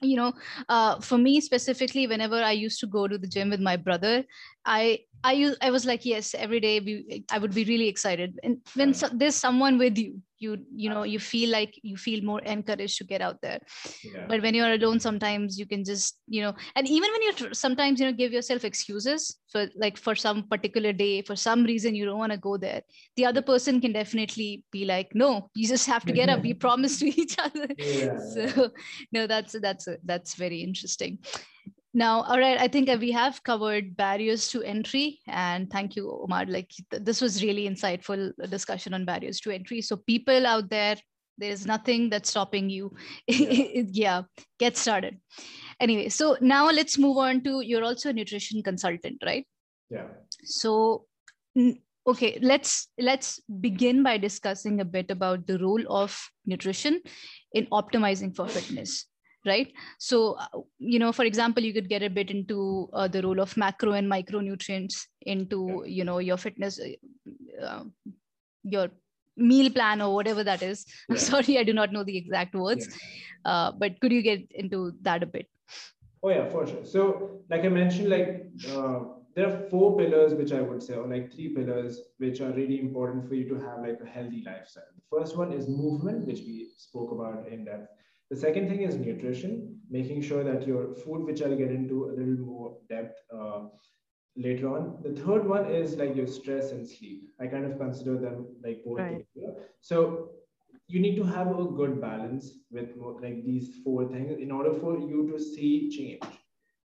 you know uh, for me specifically whenever i used to go to the gym with my brother i i use, i was like yes every day we, i would be really excited. And when so, there's someone with you you you know you feel like you feel more encouraged to get out there. Yeah. But when you're alone sometimes you can just you know and even when you tr- sometimes you know give yourself excuses for like for some particular day for some reason you don't want to go there the other person can definitely be like no you just have to get up. We <laughs> promised to each other. Yeah, <laughs> so no that's that's that's very interesting now all right i think we have covered barriers to entry and thank you omar. Like th- this was really insightful discussion on barriers to entry. So people out there there's nothing that's stopping you. Yeah. <laughs> yeah get started. Anyway so now let's move on to you're also a nutrition consultant right? Yeah. So okay let's let's begin by discussing a bit about the role of nutrition in optimizing for fitness right so uh, you know for example you could get a bit into uh, the role of macro and micronutrients into you know your fitness uh, uh, your meal plan or whatever that is i'm <laughs> Yeah. sorry i do not know the exact words Yeah. uh, but could you get into that a bit Oh yeah, for sure. So like I mentioned, like uh, there are four pillars which I would say, or like three pillars which are really important for you to have like a healthy lifestyle. The first one is movement, which we spoke about in depth. The second thing is nutrition, making sure that your food, which I'll get into a little more depth uh, later on. The third one is like your stress and sleep. I kind of consider them like both Right. So you need to have a good balance with mo- like these four things in order for you to see change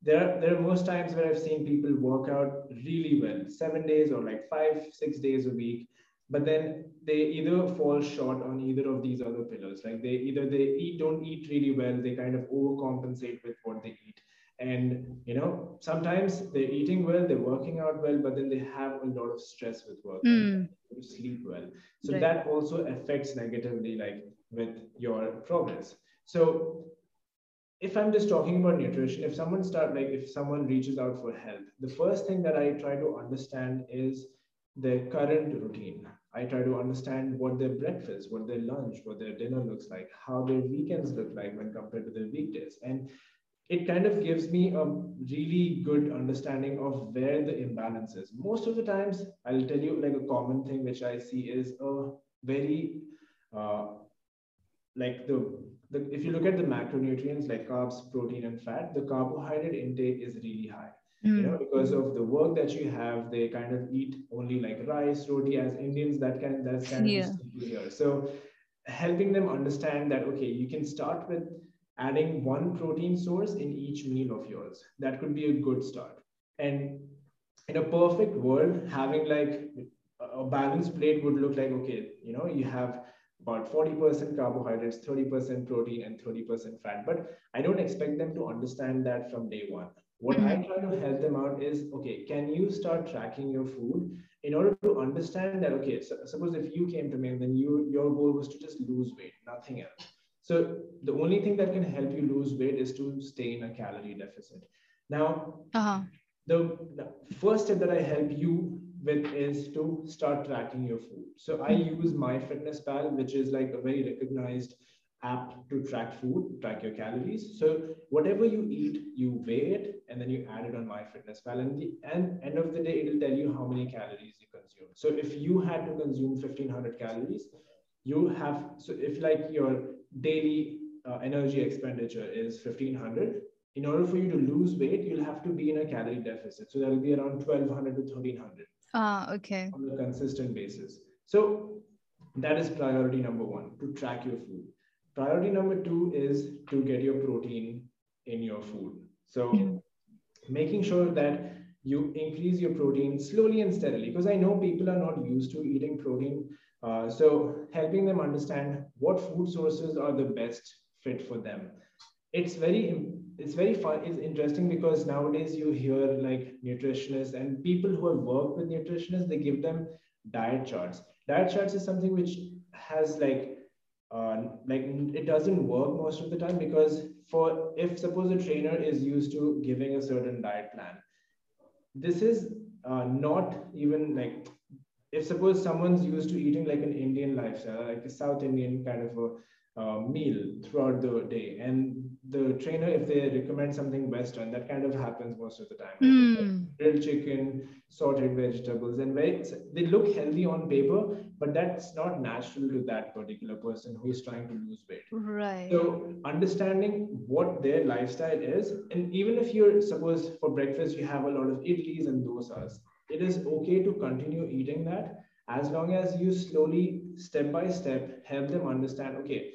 there, there are most times where i've seen people work out really well seven days or like five six days a week but then they either fall short on either of these other pillars. Like they either they eat don't eat really well they kind of overcompensate with what they eat. And you know sometimes they're eating well they're working out well but then they have a lot of stress with work. Hmm. sleep well. So Right. that also affects negatively like with your progress. So if i'm just talking about nutrition if someone start like if someone reaches out for help the first thing that i try to understand is their current routine i try to understand what their breakfast what their lunch what their dinner looks like how their weekends look like when compared to their weekdays and it kind of gives me a really good understanding of where the imbalance is. Most of the times, I'll tell you like a common thing which I see is a very uh, like the, the if you look at the macronutrients like carbs, protein, and fat, the carbohydrate intake is really high. You hmm. know, because of the work that you have, they kind of eat only like rice, roti. As Indians, that can that's kind of Yeah. simple here. So helping them understand that okay, you can start with adding one protein source in each meal of yours. That could be a good start. And in a perfect world, having like a balanced plate would look like okay, you know, you have about 40% carbohydrates, 30% protein, and 30% fat. But I don't expect them to understand that from day one. What I try to help them out is okay, can you start tracking your food in order to understand that okay, so, suppose if you came to me and then you your goal was to just lose weight, nothing else. So the only thing that can help you lose weight is to stay in a calorie deficit. Now, uh-huh. the, the first step that I help you with is to start tracking your food. So I use MyFitnessPal, which is like a very recognized app to track food, track your calories. So whatever you eat, you weigh it, and then you add it on MyFitnessPal. And the and end of the day, it'll tell you how many calories you consume. So if you had to consume 1500 calories, you have so if like your daily uh, energy expenditure is 1500 in order for you to lose weight you'll have to be in a calorie deficit so that'll be around 1200 to 1300 ah okay on a consistent basis so that is priority number one to track your food priority number two is to get your protein in your food. So making sure that you increase your protein slowly and steadily because i know people are not used to eating protein uh, so helping them understand what food sources are the best fit for them. It's very it's very fun it's interesting because nowadays you hear like nutritionists and people who have worked with nutritionists they give them diet charts. Diet charts is something which has like uh, like it doesn't work most of the time because for if suppose a trainer is used to giving a certain diet plan this is uh, not even like if suppose someone's used to eating like an indian lifestyle like a south indian kind of a uh, meal throughout the day. And the trainer if they recommend something western that kind of happens most of the time. Mm. grilled chicken sorted vegetables and very, they look healthy on paper but that's not natural to that particular person who is trying to lose weight. Right. So understanding what their lifestyle is and even if you're suppose for breakfast you have a lot of idlis and dosas it is okay to continue eating that as long as you slowly step by step help them understand okay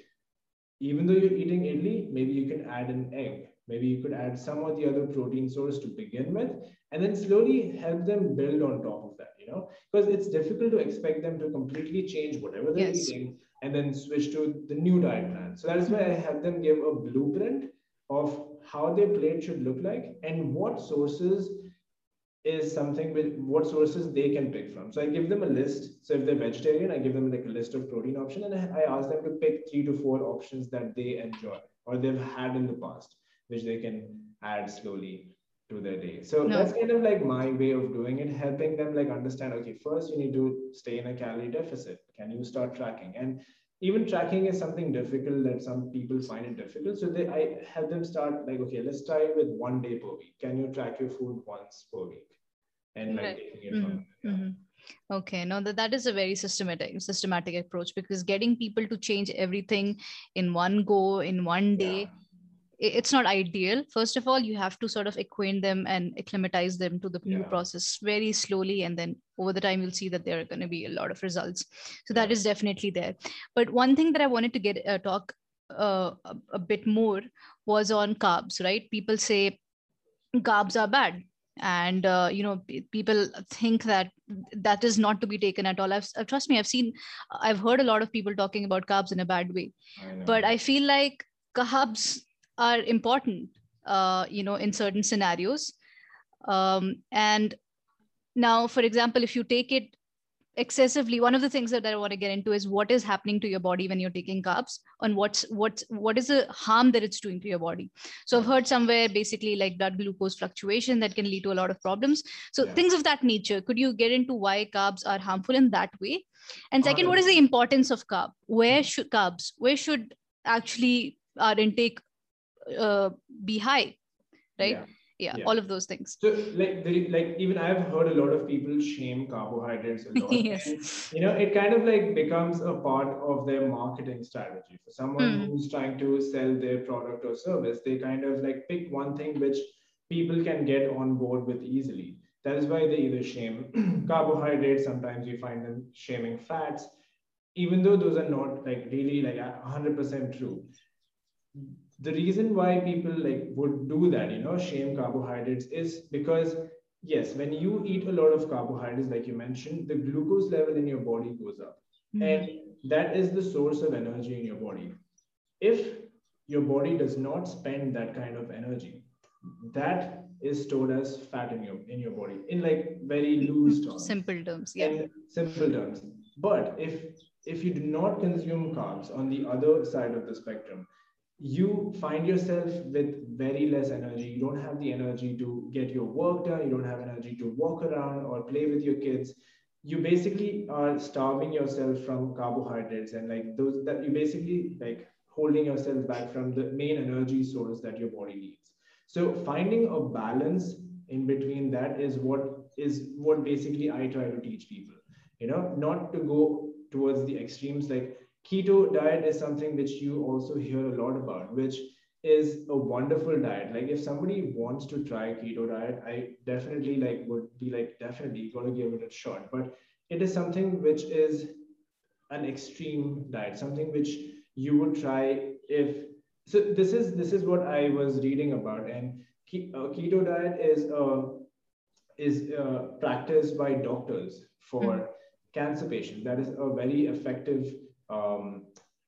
even though you're eating idli, maybe you can add an egg. Maybe you could add some of the other protein source to begin with, and then slowly help them build on top of that, you know, because it's difficult to expect them to completely change whatever they're yes. eating and then switch to the new diet plan. So that is why I help them give a blueprint of how their plate should look like and what sources is something with what sources they can pick from. So I give them a list. So if they're vegetarian, I give them like a list of protein options and I ask them to pick three to four options that they enjoy or they've had in the past, which they can add slowly to their day. So no. that's kind of like my way of doing it, helping them like understand, okay, first you need to stay in a calorie deficit. Can you start tracking? And even tracking is something difficult that some people find it difficult. So they I help them start like, okay, let's try with one day per week. Can you track your food once per week? and like right. taking it mm-hmm. from yeah. mm-hmm. okay no that, that is a very systematic systematic approach because getting people to change everything in one go in one day yeah it's not ideal. First of all you have to sort of acquaint them and acclimatize them to the new yeah. process very slowly and then over the time you'll see that there are going to be a lot of results. So that is definitely there. But one thing that i wanted to get uh, talk uh, a, a, bit more was on carbs right? People say carbs are bad. And uh, you know people think that that is not to be taken at all. I've, uh, trust me i've seen i've heard a lot of people talking about carbs in a bad way. I but i feel like carbs are important uh, you know in certain scenarios. Um, and now for example if you take it excessively one of the things that i want to get into is what is happening to your body when you're taking carbs and what's what's what is the harm that it's doing to your body. So i've heard somewhere basically like blood glucose fluctuation that can lead to a lot of problems. So yeah. things of that nature could you get into why carbs are harmful in that way? And second what is the importance of carb? Where should carbs where should actually our intake uh, be high right? Yeah. Yeah, yeah, all of those things. So like the, like even i've heard a lot of people shame carbohydrates a lot. <laughs> Yes. And, you know it kind of like becomes a part of their marketing strategy. For someone mm. who's trying to sell their product or service they kind of like pick one thing which people can get on board with easily. That is why they either shame <clears throat> carbohydrates sometimes you find them shaming fats even though those are not like really like 100% true the reason why people like would do that you know shame carbohydrates is because yes when you eat a lot of carbohydrates like you mentioned the glucose level in your body goes up. Mm-hmm. and that is the source of energy in your body. If your body does not spend that kind of energy that is stored as fat in your in your body in like very loose terms. Simple terms yeah. in simple terms. But if if you do not consume carbs on the other side of the spectrum you find yourself with very less energy. You don't have the energy to get your work done. You don't have energy to walk around or play with your kids. You basically are starving yourself from carbohydrates and like those that you basically like holding yourself back from the main energy source that your body needs. So finding a balance in between that is what is what basically I try to teach people. You know, not to go towards the extremes like keto diet is something which you also hear a lot about which is a wonderful diet. Like if somebody wants to try keto diet i definitely like would be like definitely going to give it a shot. But it is something which is an extreme diet something which you would try if so this is this is what i was reading about. And uh, keto diet is uh, is uh, practiced by doctors for mm. cancer patients. That is a very effective um,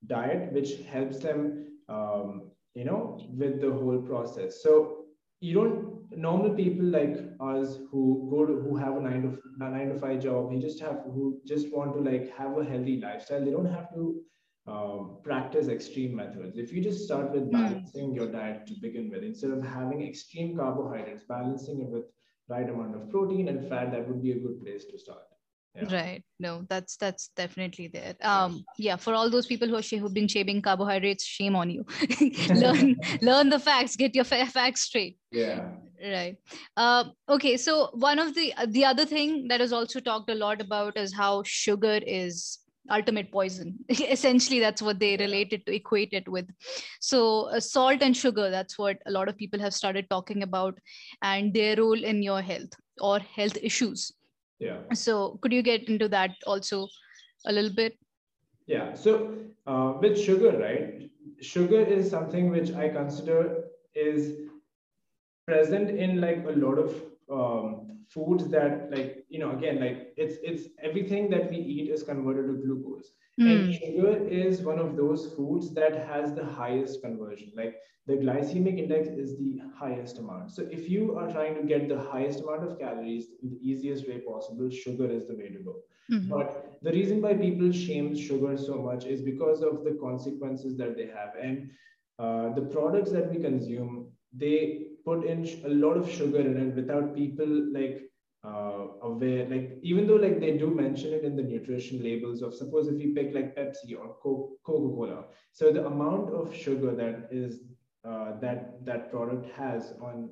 diet, which helps them um, you know with the whole process so you don't normal people like us who go to who have a nine to nine to five job you just have who just want to like have a healthy lifestyle they don't have to um, practice extreme methods if you just start with Hmm. balancing your diet to begin with instead of having extreme carbohydrates balancing it with right amount of protein and fat that would be a good place to start Yeah. Right. No, that's that's definitely there. Um, yeah, for all those people who sh- who've been shaving carbohydrates, shame on you. <laughs> <laughs> learn learn the facts. Get your fa- facts straight. yeah Right. Uh, okay. So one of the the other thing that is also talked a lot about is how sugar is ultimate poison. <laughs> Essentially, that's what they related to, equate it with. So uh, salt and sugar. That's what a lot of people have started talking about, and their role in your health or health issues. Yeah So could you get into that also a little bit? Yeah. So uh, with sugar, right? Sugar is something which I consider is present in like a lot of um, foods that like you know again like it's it's everything that we eat is converted to glucose and Hmm. sugar is one of those foods that has the highest conversion like the glycemic index is the highest amount so if you are trying to get the highest amount of calories in the easiest way possible sugar is the way to go Mhm. but the reason why people shame sugar so much is because of the consequences that they have. And uh, the products that we consume, they put in a lot of sugar in it without people like uh, aware. Like even though like they do mention it in the nutrition labels of suppose if you pick like Pepsi or Co- Coca-Cola, so the amount of sugar that is uh, that that product has on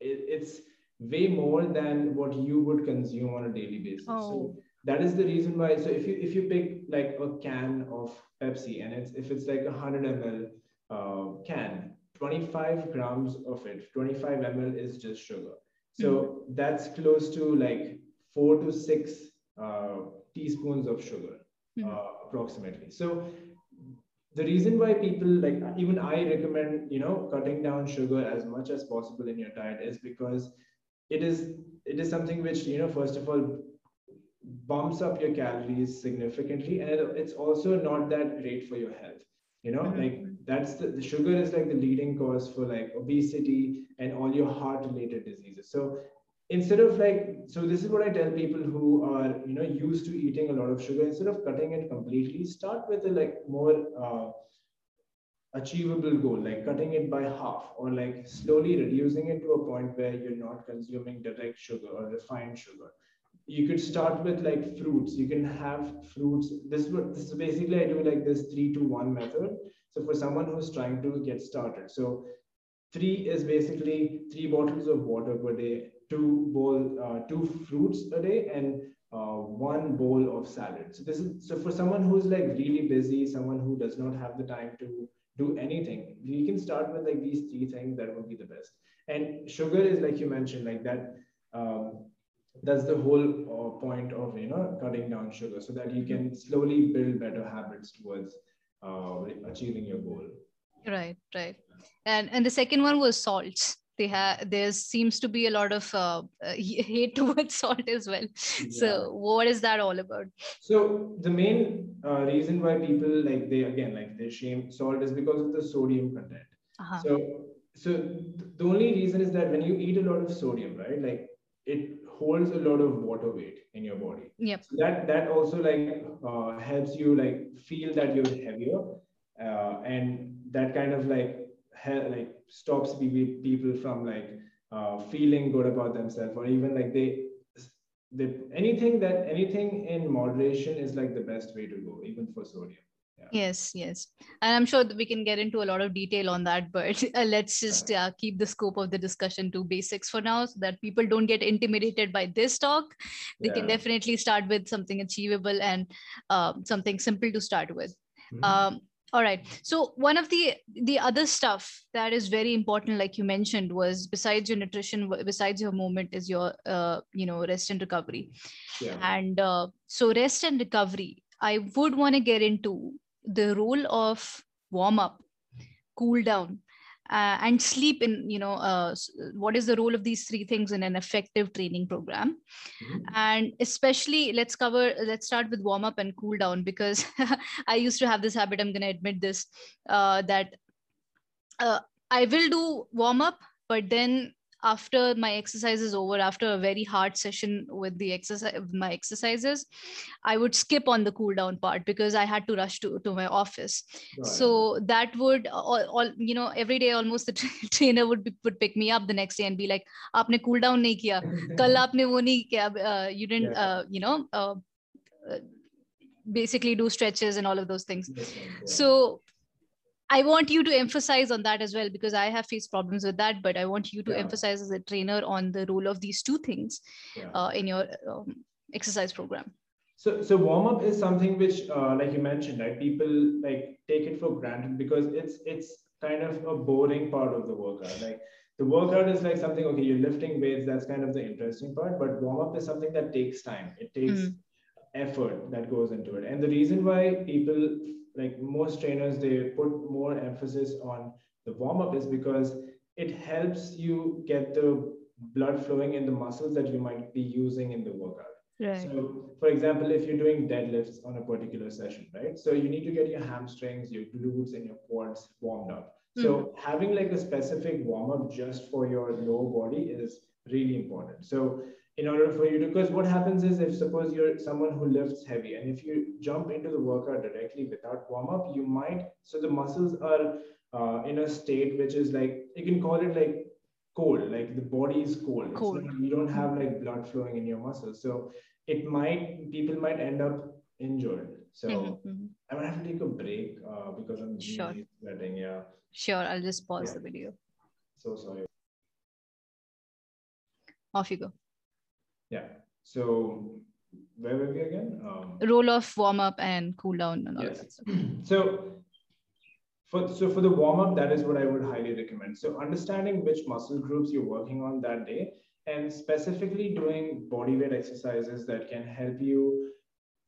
it, it's way more than what you would consume on a daily basis. So Oh. that is the reason why so if you if you pick like a can of pepsi and it's if it's like a 100 ml uh, can 25 grams of it 25 ml is just sugar so that's close to like four to six uh, teaspoons of sugar Mhm. uh, approximately so the reason why people like even i recommend you know cutting down sugar as much as possible in your diet is because it is it is something which you know first of all bumps up your calories significantly and it, it's also not that great for your health you know Mhm. like that's the, the sugar is like the leading cause for like obesity and all your heart related diseases. So instead of like so this is what i tell people who are you know used to eating a lot of sugar instead of cutting it completely start with a like more uh, achievable goal like cutting it by half or like slowly reducing it to a point where you're not consuming direct sugar or refined sugar. You could start with like fruits. You can have fruits. This is what this is basically i do like this three to one method so for someone who's trying to get started so three is basically three bottles of water per day two bowl uh, two fruits a day and uh, one bowl of salad. So this is so for someone who's like really busy someone who does not have the time to do anything you can start with like these three things that would be the best. And sugar is like you mentioned like that um, that's the whole uh, point of you know cutting down sugar so that you can slowly build better habits towards uh, achieving your goal Right, right. And and the second one was salts. They have there seems to be a lot of uh, hate towards <laughs> salt as well. Yeah. So what is that all about? So the main uh, reason why people like they again like they shame salt is because of the sodium content. Uh-huh. So so th- the only reason is that when you eat a lot of sodium, right? Like it holds a lot of water weight in your body. Yep. So that that also like uh, helps you like feel that you're heavier, uh, and that kind of like he- like stops people from like uh, feeling good about themselves or even like they they anything that anything in moderation is like the best way to go even for sodium Yes, yes. And I'm sure that we can get into a lot of detail on that, but uh, let's just uh, keep the scope of the discussion to basics for now so that people don't get intimidated by this talk. They can definitely start with something achievable and um, something simple to start with. Mhm. Um, all right. So one of the the other stuff that is very important, like you mentioned, was besides your nutrition, besides your movement, is your uh, you know rest and recovery. yeah And uh, so rest and recovery, I would want to get into the role of warm up, cool down, uh, and sleep. In you know uh, what is the role of these three things in an effective training program? Mhm. and especially let's cover let's start with warm up and cool down because <laughs> i used to have this habit i'm going to admit this uh, that uh, I will do warm up, but then after my exercise is over after a very hard session with the exercise my exercises i would skip on the cool down part because i had to rush to, to my office right. so that would all, all, you know every day almost the <laughs> trainer would be, would pick me up the next day and be like aapne cool down nahi kiya kal aapne wo nahi kiya uh, you didn't yeah. uh, you know uh, uh, basically do stretches and all of those things yeah. so I want you to emphasize on that as well because I have faced problems with that. But I want you to yeah. emphasize as a trainer on the role of these two things yeah. uh, in your um, exercise program. So, so warm up is something which, uh, like you mentioned, right? People like take it for granted because it's it's kind of a boring part of the workout. Like the workout is like something. Okay, you're lifting weights. That's kind of the interesting part. But warm up is something that takes time. It takes mm. effort that goes into it. And the reason why people like most trainers they put more emphasis on the warm up is because it helps you get the blood flowing in the muscles that you might be using in the workout right. so for example if you're doing deadlifts on a particular session right so you need to get your hamstrings your glutes and your quads warmed up so mm-hmm. having like a specific warm up just for your lower body is really important so in order for you to because what happens is if suppose you're someone who lifts heavy and if you jump into the workout directly without warm up you might so the muscles are uh, in a state which is like you can call it like cold like the body is cold, cold. You don't have like blood flowing in your muscles so it might people might end up injured so mm-hmm. mm-hmm. i might have to take a break uh, because i'm sure. really sweating yeah sure i'll just pause yeah. the video so sorry off you go yeah. So where were we again? Um, Role off, warm up, and cool down, and all yes. that. <clears throat> So for so for the warm up, that is what I would highly recommend. So understanding which muscle groups you're working on that day, and specifically doing body weight exercises that can help you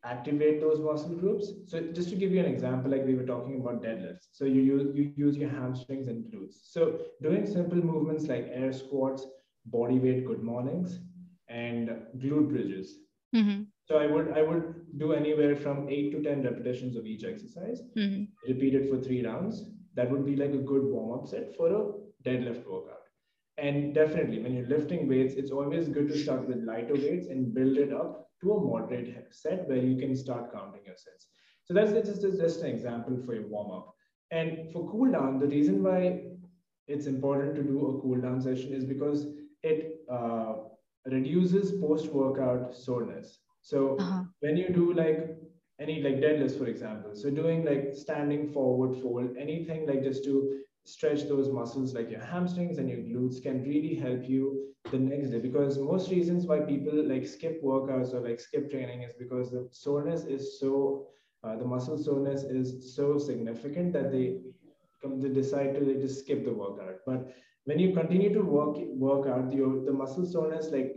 activate those muscle groups. So just to give you an example, like we were talking about deadlifts. So you use you use your hamstrings and glutes. So doing simple movements like air squats, body weight good mornings, and glute bridges. Mm-hmm. So I would I would do anywhere from eight to ten repetitions of each exercise. Mm-hmm. Repeat it for three rounds. That would be like a good warm up set for a deadlift workout. And definitely, when you're lifting weights, it's always good to start with lighter weights and build it up to a moderate set where you can start counting your sets. So that's just, just an example for your warm up. And for cool down, the reason why it's important to do a cool down session is because it uh, reduces post-workout soreness. So uh-huh. when you do like any like deadlifts, for example, so doing like standing forward fold, anything like just to stretch those muscles like your hamstrings and your glutes can really help you the next day because most reasons why people like skip workouts or like skip training is because the soreness is so uh, the muscle soreness is so significant that they come to decide to they just skip the workout but when you continue to work work out, your the muscle soreness like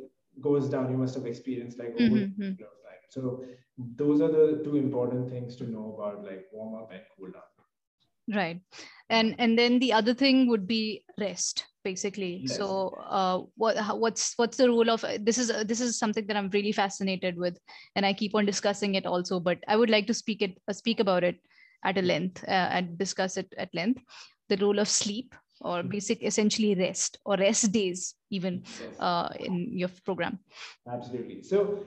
goes down. You must have experienced like over mm-hmm. time. So those are the two important things to know about like warm up and cool down. Right, and and then the other thing would be rest basically yes. so uh, what what's what's the role of this is uh, this is something that i'm really fascinated with and i keep on discussing it also but i would like to speak it uh, speak about it at a length uh, and discuss it at length the role of sleep or basic essentially rest or rest days even uh, in your program. Absolutely. So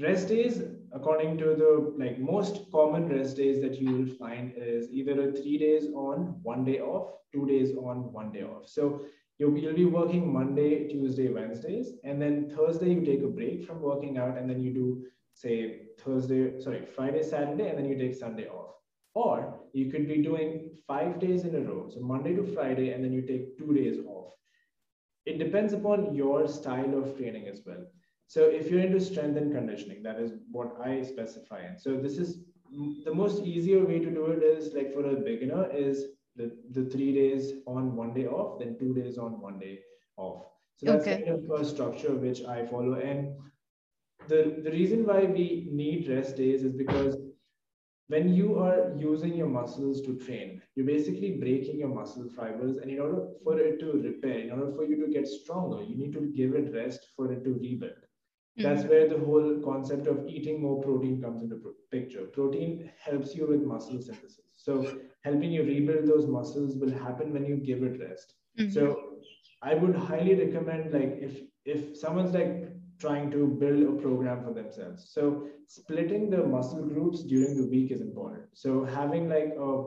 rest days according to the like most common rest days that you will find is either a three days on one day off two days on one day off. So you'll, you'll be working monday tuesday wednesdays and then thursday you take a break from working out and then you do say thursday sorry friday saturday and then you take sunday off or you could be doing five days in a row, so Monday to Friday, and then you take two days off. It depends upon your style of training as well. So if you're into strength and conditioning, that is what I specify. And so this is the most easier way to do it is like for a beginner is the, the three days on one day off, then two days on one day off. So that's okay. kind of a structure which I follow. And the, the reason why we need rest days is because when you are using your muscles to train, you're basically breaking your muscle fibers. And in order for it to repair, in order for you to get stronger, you need to give it rest for it to rebuild. Mm-hmm. That's where the whole concept of eating more protein comes into picture. Protein helps you with muscle synthesis. So helping you rebuild those muscles will happen when you give it rest. Mm-hmm. So I would highly recommend like if if someone's like trying to build a program for themselves. So splitting the muscle groups during the week is important. So having like a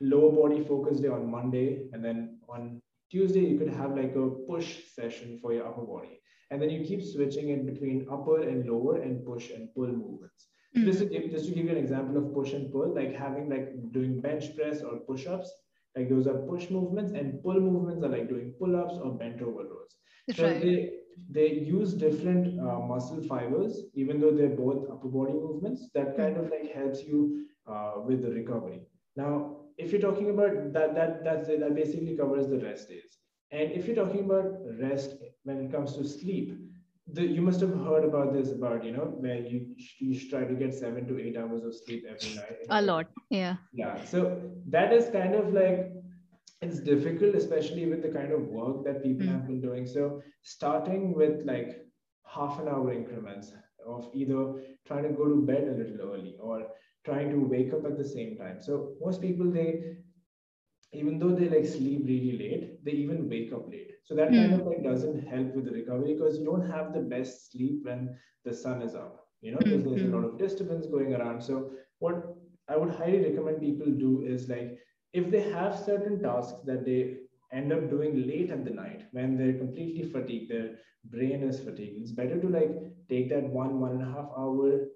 lower body focus day on Monday and then on Tuesday you could have like a push session for your upper body. And then you keep switching it between upper and lower and push and pull movements. Mm-hmm. Just, to give, just to give you an example of push and pull, like having like doing bench press or push-ups, like those are push movements and pull movements are like doing pull-ups or bent over rows. So right. they they use different uh, muscle fibers, even though they're both upper body movements. That kind of like helps you uh, with the recovery. Now, if you're talking about that, that that's that basically covers the rest days. And if you're talking about rest when it comes to sleep, the, you must have heard about this about you know where you you try to get seven to eight hours of sleep every night. A lot, yeah. Yeah, so that is kind of like it's difficult, especially with the kind of work that people mm. have been doing. So starting with like half an hour increments of either trying to go to bed a little early or trying to wake up at the same time. So most people they even though they like sleep really late, they even wake up late. So that kind of hmm. like doesn't help with the recovery because you don't have the best sleep when the sun is up, you know, because there's a hmm. lot of disturbance going around. So what I would highly recommend people do is like if they have certain tasks that they end up doing late at the night when they're completely fatigued, their brain is fatigued, it's better to like take that one, one and a half hour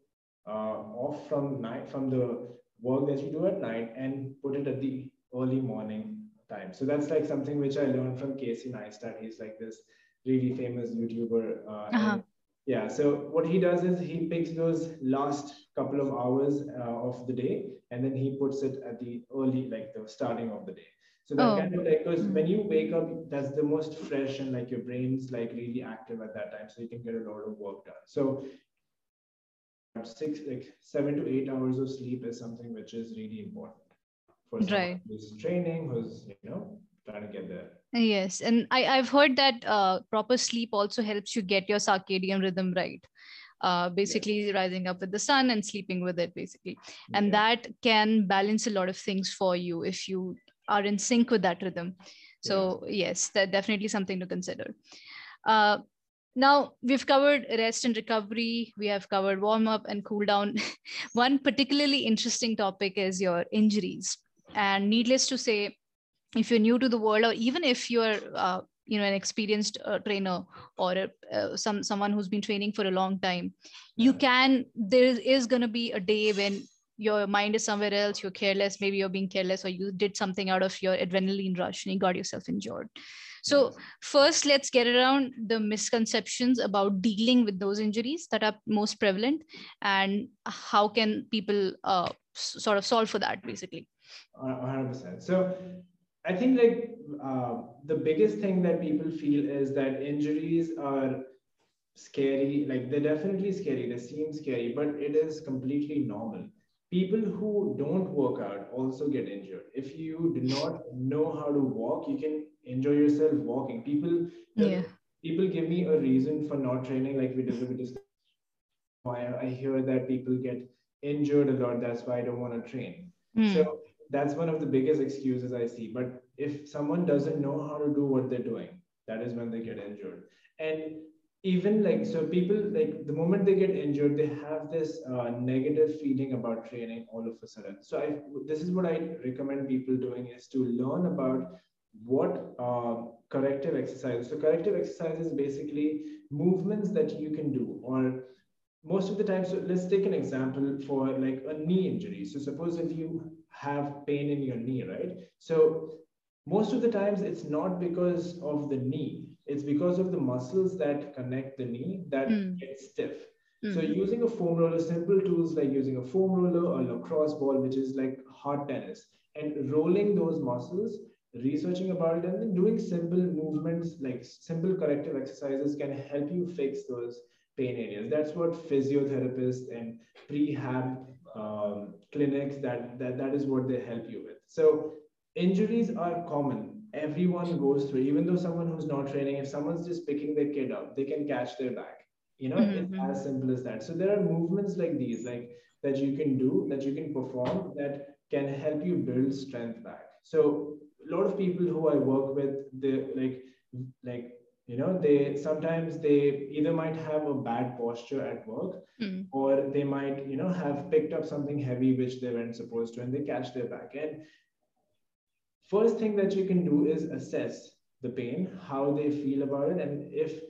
uh, off from night from the work that you do at night and put it at the early morning time. So that's like something which I learned from Casey Neistat. He's like this really famous YouTuber. Uh, uh-huh. Yeah. So what he does is he picks those last couple of hours uh, of the day and then he puts it at the early, like the starting of the day. So that oh. kind of like, because mm-hmm. when you wake up, that's the most fresh and like your brain's like really active at that time. So you can get a lot of work done. So six, like seven to eight hours of sleep is something which is really important for right. who's training, who's you know trying to get there. Yes, and I I've heard that uh, proper sleep also helps you get your circadian rhythm right. Uh, basically yes. rising up with the sun and sleeping with it basically and yeah. that can balance a lot of things for you if you are in sync with that rhythm so yeah. yes that definitely something to consider uh, now we've covered rest and recovery we have covered warm up and cool down <laughs> one particularly interesting topic is your injuries and needless to say, if you're new to the world, or even if you're uh, you know an experienced uh, trainer or uh, some someone who's been training for a long time, you can there is going to be a day when your mind is somewhere else you're careless maybe you're being careless or you did something out of your adrenaline rush and you got yourself injured. So first let's get around the misconceptions about dealing with those injuries that are most prevalent and how can people uh, sort of solve for that basically. 100%. So I think like uh, the biggest thing that people feel is that injuries are scary. Like they're definitely scary. They seem scary, but it is completely normal. People who don't work out also get injured. If you do not know how to walk, you can enjoy yourself walking. People, yeah. people give me a reason for not training, like we discussed. I, I hear that people get injured a lot. That's why I don't want to train. Mm. So that's one of the biggest excuses I see. But if someone doesn't know how to do what they're doing, that is when they get injured. And even like so people like the moment they get injured they have this uh, negative feeling about training all of a sudden so i this is what i recommend people doing is to learn about what uh, corrective exercises so corrective exercises basically movements that you can do or most of the time so let's take an example for like a knee injury so suppose if you have pain in your knee, right? So most of the times it's not because of the knee, it's because of the muscles that connect the knee that mm. get stiff. Mm. So using a foam roller, simple tools like using a foam roller or lacrosse ball, which is like hard tennis, and rolling those muscles, researching about it, and then doing simple movements like simple corrective exercises can help you fix those pain areas. That's what physiotherapists and prehab um, clinics that, that that is what they help you with so injuries are common everyone goes through even though someone who's not training if someone's just picking their kid up they can catch their back you know mm-hmm. it's as simple as that so there are movements like these like that you can do that you can perform that can help you build strength back. So a lot of people who I work with, they like like you know they sometimes they either might have a bad posture at work Mm. or they might you know have picked up something heavy which they weren't supposed to and they catch their back. And first thing that you can do is assess the pain how they feel about it. And if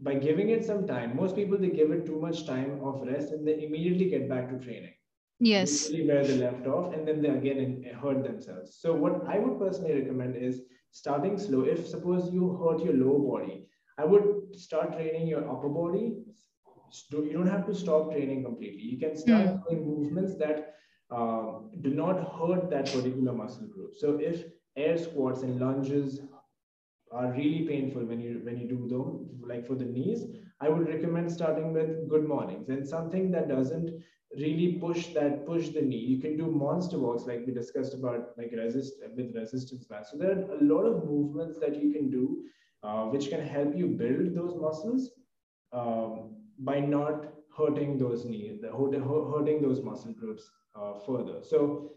by giving it some time most people they give it too much time of rest and they immediately get back to training Yes. where they left off and then they again hurt themselves. So what i would personally recommend is starting slow. If suppose you hurt your lower body i would start training your upper body. You don't have to stop training completely. You can start Hmm. doing movements that um, do not hurt that particular muscle group. So if air squats and lunges are really painful when you when you do them like for the knees i would recommend starting with good mornings. And something that doesn't really push that push the knee you can do monster walks like we discussed about like resist with resistance bands so there are a lot of movements that you can do uh, which can help you build those muscles um, by not hurting those knees hurting those muscle groups uh, further. So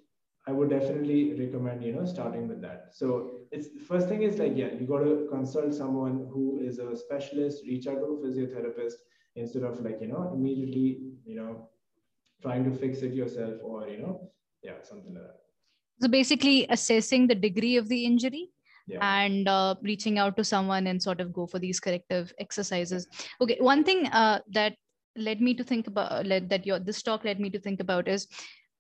I would definitely recommend, you know, starting with that. So it's first thing is like, yeah, you got to consult someone who is a specialist, reach out to a physiotherapist instead of like, you know, immediately, you know, trying to fix it yourself or, you know, yeah, something like that. So basically, assessing the degree of the injury Yeah. and uh, reaching out to someone and sort of go for these corrective exercises. Okay, one thing uh, that led me to think about led that your this talk led me to think about is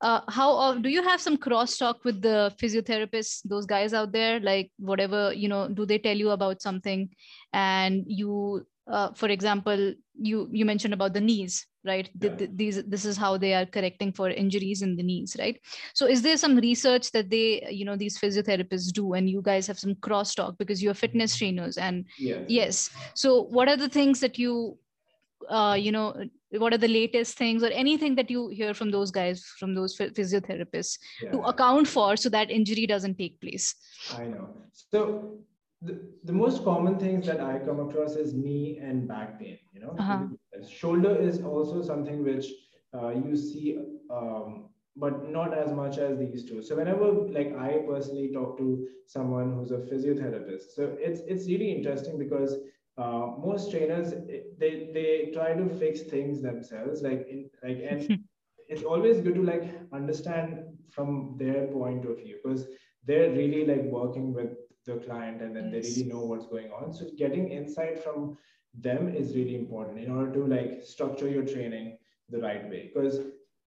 uh, how uh, do you have some cross talk with the physiotherapists those guys out there like whatever you know do they tell you about something and you uh, for example you you mentioned about the knees right Yeah. th- these this is how they are correcting for injuries in the knees right so is there some research that they you know these physiotherapists do and you guys have some cross talk because you're fitness trainers and Yes. yes so what are the things that you uh, you know what are the latest things or anything that you hear from those guys from those phy- physiotherapists to account for so that injury doesn't take place I know. So the, the most common things that I come across is knee and back pain. You know, Uh-huh. shoulder is also something which uh, you see, um, but not as much as these two. So whenever, like, I personally talk to someone who's a physiotherapist, so it's it's really interesting because uh, most trainers eh, they they try to fix things themselves, like in like and <laughs> it's always good to like understand from their point of view because they're really like working with the client and then Yes. they really know what's going on. So getting insight from them is really important in order to like structure your training the right way. Because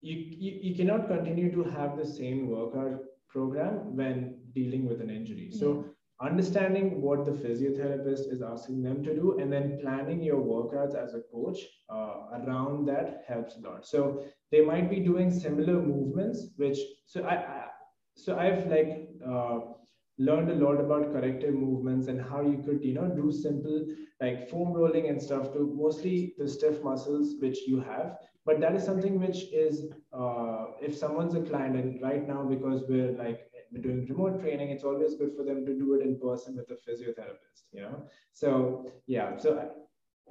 you, you you cannot continue to have the same workout program when dealing with an injury. So understanding what the physiotherapist is asking them to do and then planning your workouts as a coach uh, around that helps a lot. So they might be doing similar movements which so i, I so i've like uh, learned a lot about corrective movements and how you could you know do simple like foam rolling and stuff to mostly the stiff muscles which you have. But that is something which is uh, if someone's a client and right now because we're like we're doing remote training it's always good for them to do it in person with a physiotherapist you know? So yeah so I-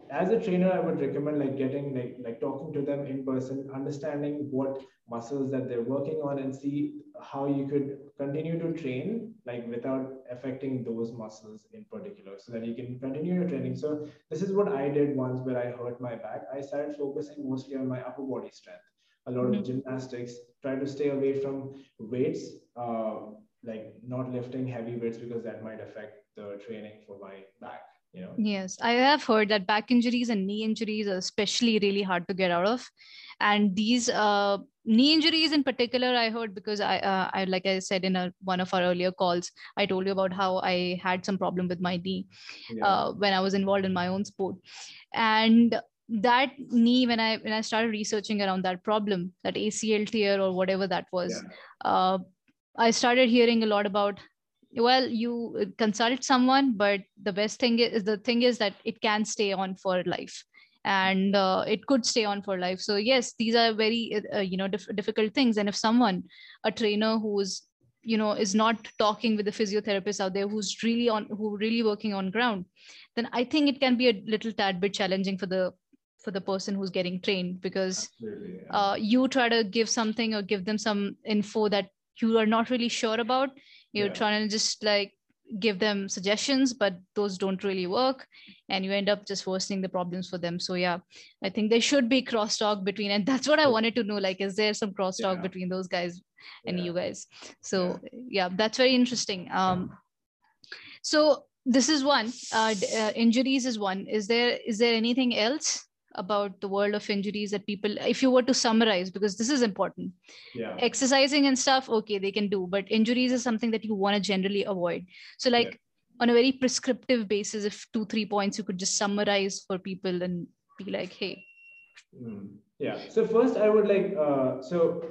as a trainer i would recommend like getting like like talking to them in person understanding what muscles that they're working on and see how you could continue to train like without affecting those muscles in particular so that you can continue your training. So this is what i did once where i hurt my back. I started focusing mostly on my upper body strength. A lot Mhm. of gymnastics try to stay away from weights uh, like not lifting heavy weights because that might affect the training for my back you know Yes, I have heard that back injuries and knee injuries are especially really hard to get out of. And these uh, knee injuries in particular, I heard because I, uh, I like I said in a, one of our earlier calls, I told you about how I had some problem with my knee yeah. uh, when I was involved in my own sport. And that knee, when I when I started researching around that problem, that ACL tear or whatever that was, uh, I started hearing a lot about well you uh, consult someone but the best thing is the thing is that it can stay on for life. And uh, it could stay on for life. So yes these are very uh, you know dif- difficult things. And if someone a trainer who's you know is not talking with the physiotherapist out there who's really on who really working on ground then i think it can be a little tad bit challenging for the for the person who's getting trained. Because yeah. uh, you try to give something or give them some info that you are not really sure about you're Yeah. trying to just like give them suggestions but those don't really work and you end up just worsening the problems for them. So yeah i think there should be crosstalk between and that's what i wanted to know like is there some crosstalk Yeah. between those guys and Yeah. you guys? So yeah. that's very interesting. Um so this is one. Uh, uh, injuries is one. Is there is there anything else about the world of injuries that people if you were to summarize because this is important yeah exercising and stuff okay they can do but injuries is something that you want to generally avoid so like on a very prescriptive basis if two three points you could just summarize for people and be like hey Mm, Yeah. So first, I would like. Uh, so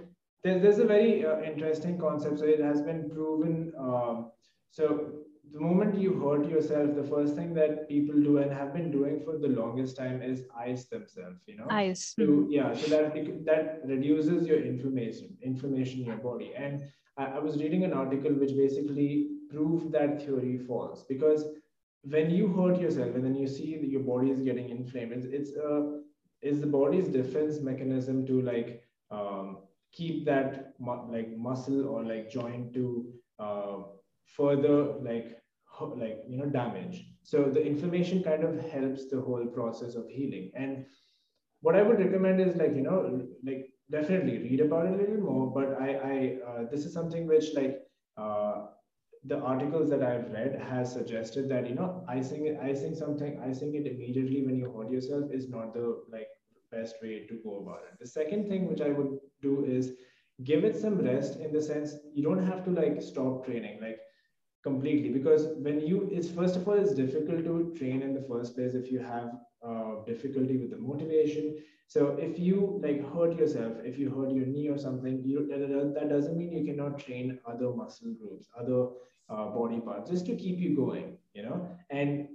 there's there's a very uh, interesting concept. So it has been proven. Um, so the moment you hurt yourself, the first thing that people do and have been doing for the longest time is ice themselves. You know. ice. So yeah, so that that reduces your inflammation, inflammation in your body. And I, I was reading an article which basically proved that theory false because when you hurt yourself and then you see that your body is getting inflamed, it's it's uh, is the body's defense mechanism to like um, keep that mu- like muscle or like joint to uh, further like like you know damage. So the inflammation kind of helps the whole process of healing and what I would recommend is like you know like definitely read about it a little more. But I I uh, this is something which like uh, the articles that I've read has suggested that you know icing icing something icing it immediately when you hurt yourself is not the like best way to go about it. The second thing which I would do is give it some rest in the sense you don't have to like stop training like completely. Because when you it's first of all it's difficult to train in the first place if you have uh, difficulty with the motivation. So if you like hurt yourself if you hurt your knee or something you that, doesn't mean you cannot train other muscle groups other uh, body parts just to keep you going you know? And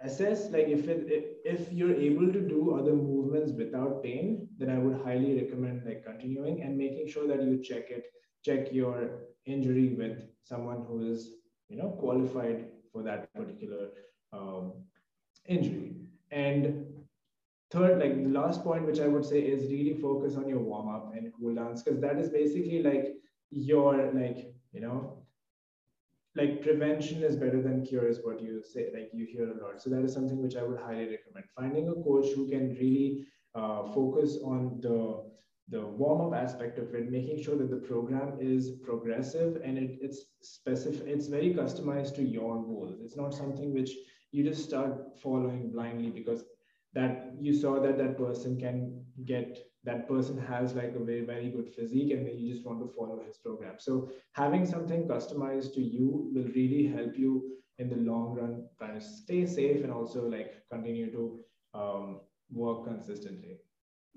assess like if it if you're able to do other movements without pain then i would highly recommend like continuing and making sure that you check it check your injury with someone who is you know qualified for that particular um, injury. And third like the last point which i would say is really focus on your warm up and cool downs because that is basically like your like you know like prevention is better than cure is what you say like you hear a lot. So that is something which i would highly recommend. Finding a coach who can really uh, focus on the the warm-up aspect of it making sure that the program is progressive and it, it's specific it's very customized to your goals. It's not something which you just start following blindly because that you saw that that person can get that person has like a very very good physique and then you just want to follow his program. So having something customized to you will really help you in the long run kind of stay safe and also like continue to um, work consistently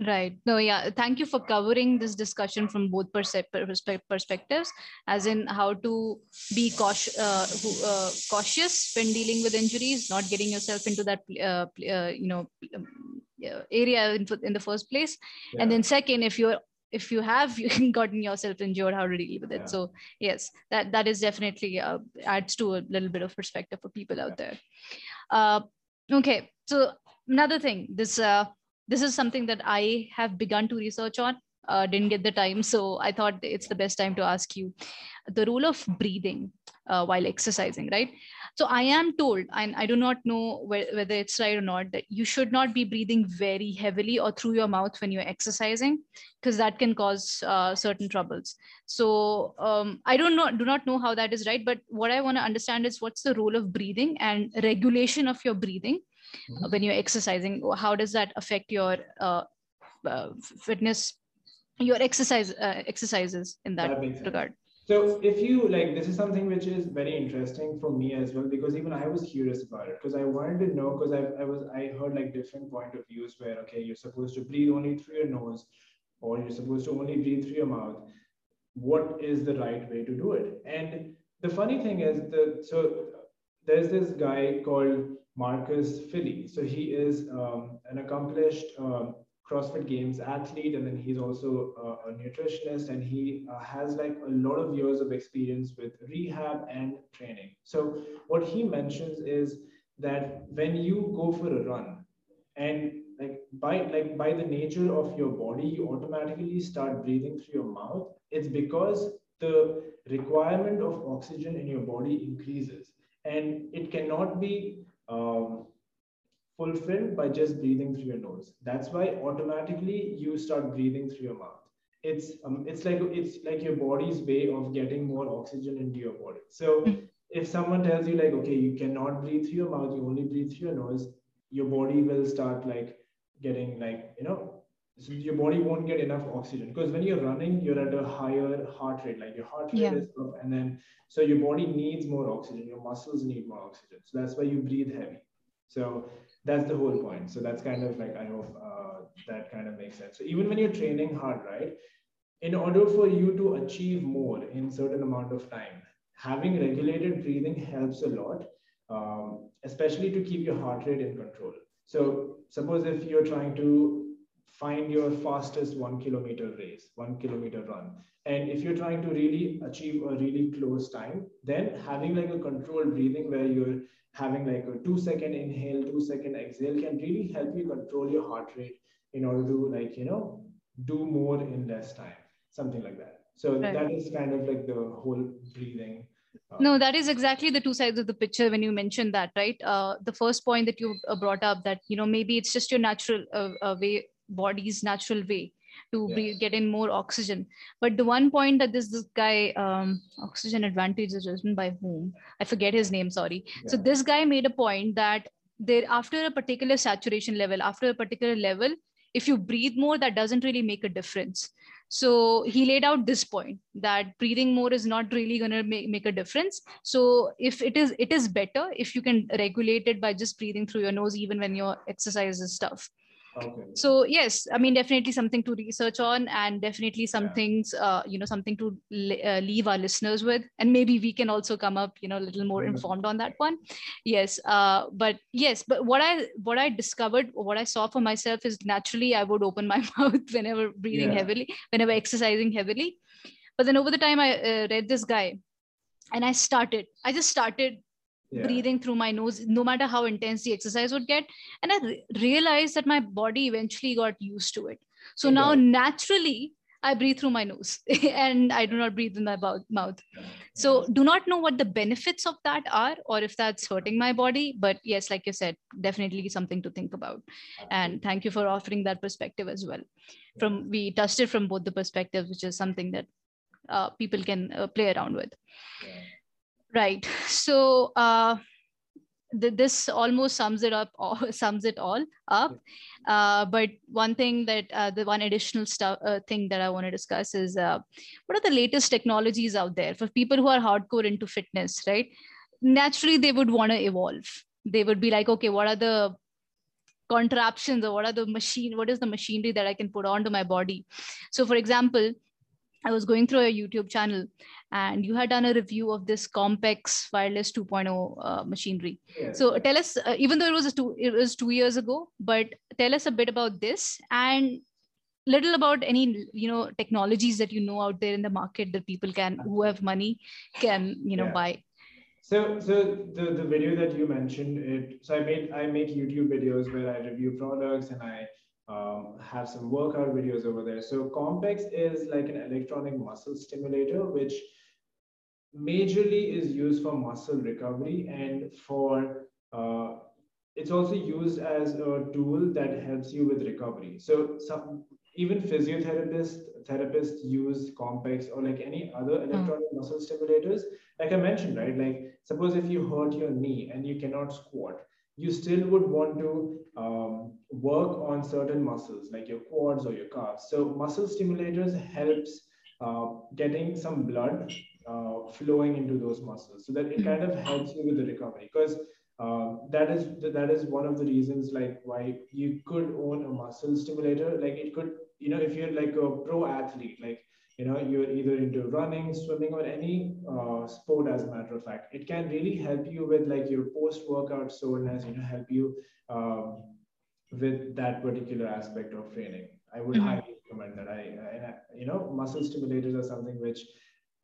Right. No, yeah. Thank you for covering this discussion from both perspectives, as in how to be cautious, uh, uh, cautious when dealing with injuries, not getting yourself into that, uh, uh, you know, um, area in, in the first place. And then second, if you're if you have <laughs> gotten yourself injured, how to deal with it. Yeah. So yes, that that is definitely uh, adds to a little bit of perspective for people out there. Uh, okay. So another thing, this. This is something that I have begun to research on. Uh, didn't get the time, so I thought it's the best time to ask you the role of breathing uh, while exercising, right? So I am told, and I do not know whe- whether it's right or not, that you should not be breathing very heavily or through your mouth when you're exercising, because that can cause uh, certain troubles. So um, I don't know, do not know how that is right, but what I want to understand is what's the role of breathing and regulation of your breathing Mhm. when you're exercising how does that affect your uh, uh, fitness your exercise uh, exercises in that, That regard So if you like, this is something which is very interesting for me as well, because even I was curious about it because I wanted to know because I, I was I heard like different point of views where okay you're supposed to breathe only through your nose or you're supposed to only breathe through your mouth. What is the right way to do it? And the funny thing is that so there's this guy called Marcus Filly. So he is um, an accomplished um, CrossFit Games athlete, and then he's also uh, a nutritionist, and he uh, has like a lot of years of experience with rehab and training. So what he mentions is that when you go for a run, and like by like by the nature of your body, you automatically start breathing through your mouth. It's because the requirement of oxygen in your body increases and it cannot be um, fulfilled by just breathing through your nose. That's why automatically you start breathing through your mouth. It's um, it's like it's like your body's way of getting more oxygen into your body. So if someone tells you like okay you cannot breathe through your mouth you only breathe through your nose your body will start like getting like you know so your body won't get enough oxygen. Because when you're running you're at a higher heart rate like your heart rate yeah. is up and then so your body needs more oxygen your muscles need more oxygen. So that's why you breathe heavy. So that's the whole point. So that's kind of like i hope uh, that kind of makes sense. So even when you're training hard right in order for you to achieve more in certain amount of time having regulated breathing helps a lot um, especially to keep your heart rate in control. So suppose if you're trying to find your fastest one kilometer race, one kilometer run. And if you're trying to really achieve a really close time, then having like a controlled breathing where you're having like a two second inhale, two second exhale can really help you control your heart rate in order to like, you know, do more in less time, something like that. So right. that is kind of like the whole breathing uh, no that is exactly the two sides of the picture when you mentioned that right uh, the first point that you brought up that you know maybe it's just your natural uh, uh way body's natural way to yes. get in more oxygen. But the one point that this this guy um, oxygen advantage is written by whom I forget his name. Sorry. Yeah. So this guy made a point that there after a particular saturation level, after a particular level, if you breathe more, that doesn't really make a difference. So he laid out this point that breathing more is not really going to make, make a difference. So if it is, it is better if you can regulate it by just breathing through your nose, even when your exercise is tough. Okay. So yes, I mean definitely something to research on, and definitely some yeah. things, uh, you know, something to uh, leave our listeners with, and maybe we can also come up, you know, a little more mm-hmm. informed on that one. Yes, uh, but yes, but what I what I discovered, what I saw for myself is naturally I would open my <laughs> mouth whenever breathing yeah. heavily, whenever exercising heavily, but then over the time I uh, read this guy, and I started, I just started yeah. breathing through my nose no matter how intense the exercise would get. And i re- realized that my body eventually got used to it. So yeah. now naturally i breathe through my nose <laughs> and i do not breathe in my mouth. So do not know what the benefits of that are or if that's hurting my body but yes like you said definitely something to think about. And thank you for offering that perspective as well. From we touched it from both the perspectives which is something that uh, people can uh, play around with. Yeah Right. So uh, th- this almost sums it up, <laughs> sums it all up. Uh, but one thing that uh, the one additional stuff uh, thing that I want to discuss is uh, what are the latest technologies out there for people who are hardcore into fitness, right? Naturally, they would want to evolve. They would be like, okay, what are the contraptions or what are the machine what is the machinery that i can put onto my body so for example I was going through a YouTube channel and you had done a review of this Compex wireless 2.0 uh, machinery. Yeah. So tell us, uh, even though it was two, it was two years ago, but tell us a bit about this and little about any you know technologies that you know out there in the market that people can who have money can you know yeah. buy. So, so the, the video that you mentioned, it so I made I make YouTube videos where I review products and I um, have some workout videos over there. So Compex is like an electronic muscle stimulator, which majorly is used for muscle recovery and for uh, it's also used as a tool that helps you with recovery. So some even physiotherapists therapists use Compex or like any other hmm. electronic mm. muscle stimulators. Like I mentioned, right? Like suppose if you hurt your knee and you cannot squat, you still would want to um, work on certain muscles like your quads or your calves. So muscle stimulators helps uh, getting some blood uh, flowing into those muscles so that it kind of helps you with the recovery because uh, that is that is one of the reasons like why you could own a muscle stimulator like it could you know if you're like a pro athlete like you know you're either into running swimming or any uh, sport as a matter of fact. It can really help you with like your post workout soreness you know help you um, with that particular aspect of training. I would mm-hmm. highly recommend that. I, I, you know muscle stimulators are something which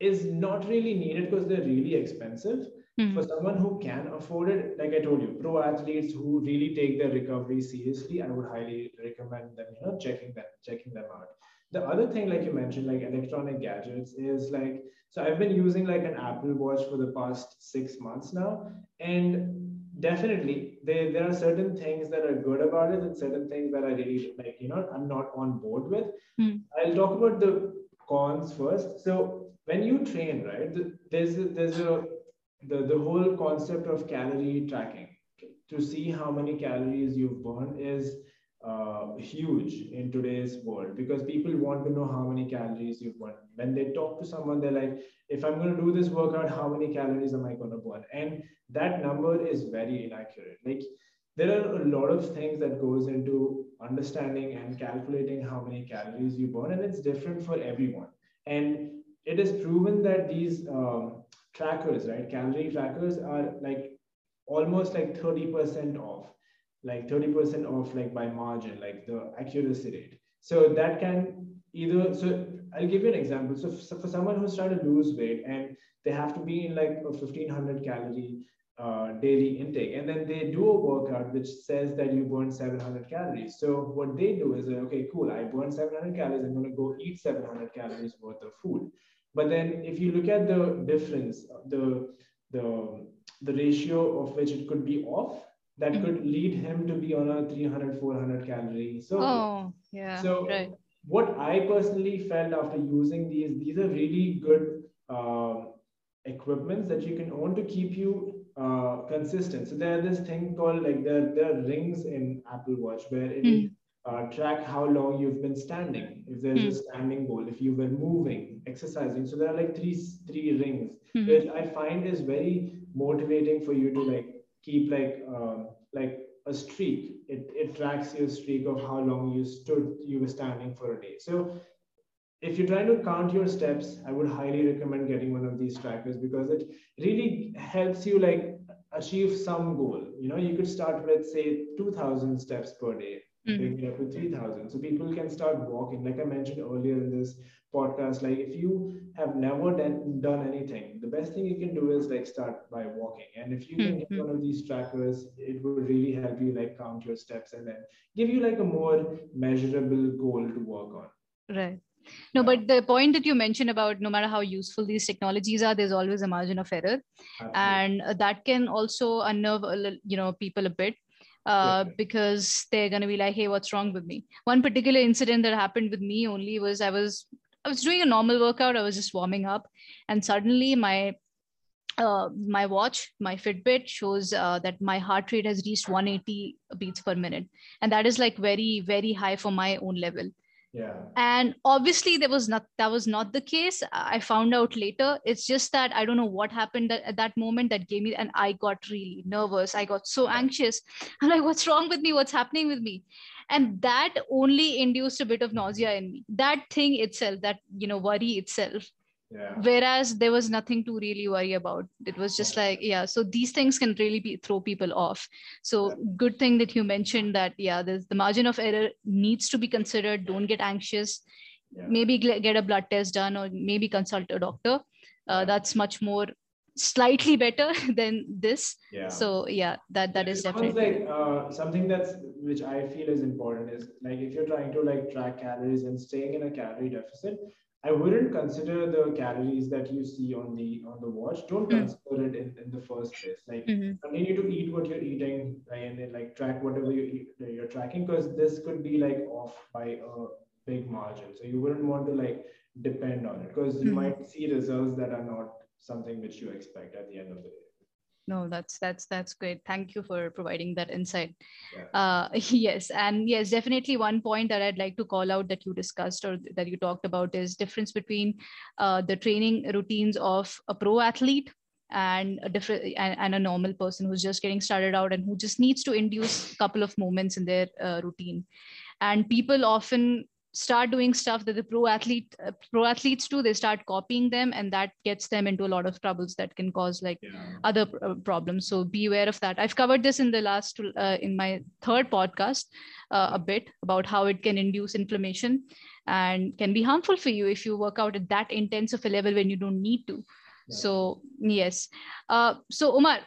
is not really needed because they're really expensive. Mm-hmm. for someone who can afford it like i told you pro athletes who really take their recovery seriously i would highly recommend them you know checking them checking them out the other thing like you mentioned like electronic gadgets is like so i've been using like an apple watch for the past six months now. And definitely there, there are certain things that are good about it and certain things that i really like you know i'm not on board with. Hmm. i'll talk about the cons first. So when you train right there's a, there's a the, the whole concept of calorie tracking. To see how many calories you've burned is uh, huge in today's world because people want to know how many calories you've burned. When they talk to someone, they're like, if I'm going to do this workout, how many calories am I going to burn? And that number is very inaccurate. Like there are a lot of things that goes into understanding and calculating how many calories you burn, and it's different for everyone. And it is proven that these um, trackers, right, calorie trackers are like almost like 30% off like 30% off like by margin like the accuracy rate. So that can either so i'll give you an example. So, so for someone who's trying to lose weight and they have to be in like a 1500 calorie uh, daily intake and then they do a workout which says that you burn 700 calories. So what they do is okay cool i burn 700 calories i'm to go eat 700 calories worth of food. But then if you look at the difference the the the ratio of which it could be off that Mhm. could lead him to be on a 300 400 calorie so Oh, yeah. so right. what i personally felt after using these these are really good um, equipments that you can own to keep you uh, consistent so there's this thing called like there, there are rings in apple watch where it Mm. uh, track how long you've been standing if there's a Mm. standing goal if you were moving exercising so there are like three three rings Mhm. which i find is very motivating for you to like keep like um, like a streak. It, it tracks your streak of how long you stood you were standing for a day. So if you're trying to count your steps i would highly recommend getting one of these trackers because it really helps you like achieve some goal. You know you could start with say 2000 steps per day Bring it up to 3000 so people can start walking. Like i mentioned earlier in this podcast like if you have never done, done anything the best thing you can do is like start by walking. And if you can get Mhm. one of these trackers it would really help you like count your steps and then give you like a more measurable goal to work on. Right. No, but the point that you mentioned about no matter how useful these technologies are, there's always a margin of error, Absolutely. and uh, that can also unnerve you know people a bit uh, because they're gonna be like, "Hey, what's wrong with me?" One particular incident that happened with me only was I was I was doing a normal workout. I was just warming up, and suddenly my uh, my watch, my Fitbit shows uh, that my heart rate has reached 180 beats per minute, and that is like very very high for my own level yeah. And obviously there was not that was not the case. I found out later. It's just that i don't know what happened that, at that moment that gave me and i got really nervous. I got so anxious. <laughs> I'm like what's wrong with me? What's happening with me? And that only induced a bit of nausea in me. That thing itself that you know worry itself yeah. Whereas there was nothing to really worry about. It was just like yeah so these things can really be throw people off. So good thing that you mentioned that yeah there's the margin of error needs to be considered. Don't get anxious. Yeah. Maybe get a blood test done or maybe consult a doctor. Uh, Yeah. that's much more slightly better <laughs> than this. Yeah. So yeah that that is definitely like uh, something that's which I feel is important is like if you're trying to like track calories and staying in a calorie deficit, I wouldn't consider the calories that you see on the on the watch. Don't Mm. consider it in, in the first place. Like Mhm. continue to eat what you're eating and then like track whatever you eat, you're tracking because this could be like off by a big margin. So you wouldn't want to like depend on it because you Mhm. might see results that are not something which you expect at the end of the day. No that's that's that's great. Thank you for providing that insight. Yeah. uh <laughs> yes and yes definitely one point that i'd like to call out that you discussed or that you talked about is difference between uh, the training routines of a pro athlete and a different and, and a normal person who's just getting started out and who just needs to induce a couple of moments in their uh, routine. And people often start doing stuff that the pro athlete uh, pro athletes do they start copying them and that gets them into a lot of troubles that can cause like Yeah. other uh, problems so be aware of that i've covered this in the last uh, in my third podcast uh, a bit about how it can induce inflammation and can be harmful for you if you work out at that intense of a level when you don't need to Yeah. so yes uh, so umar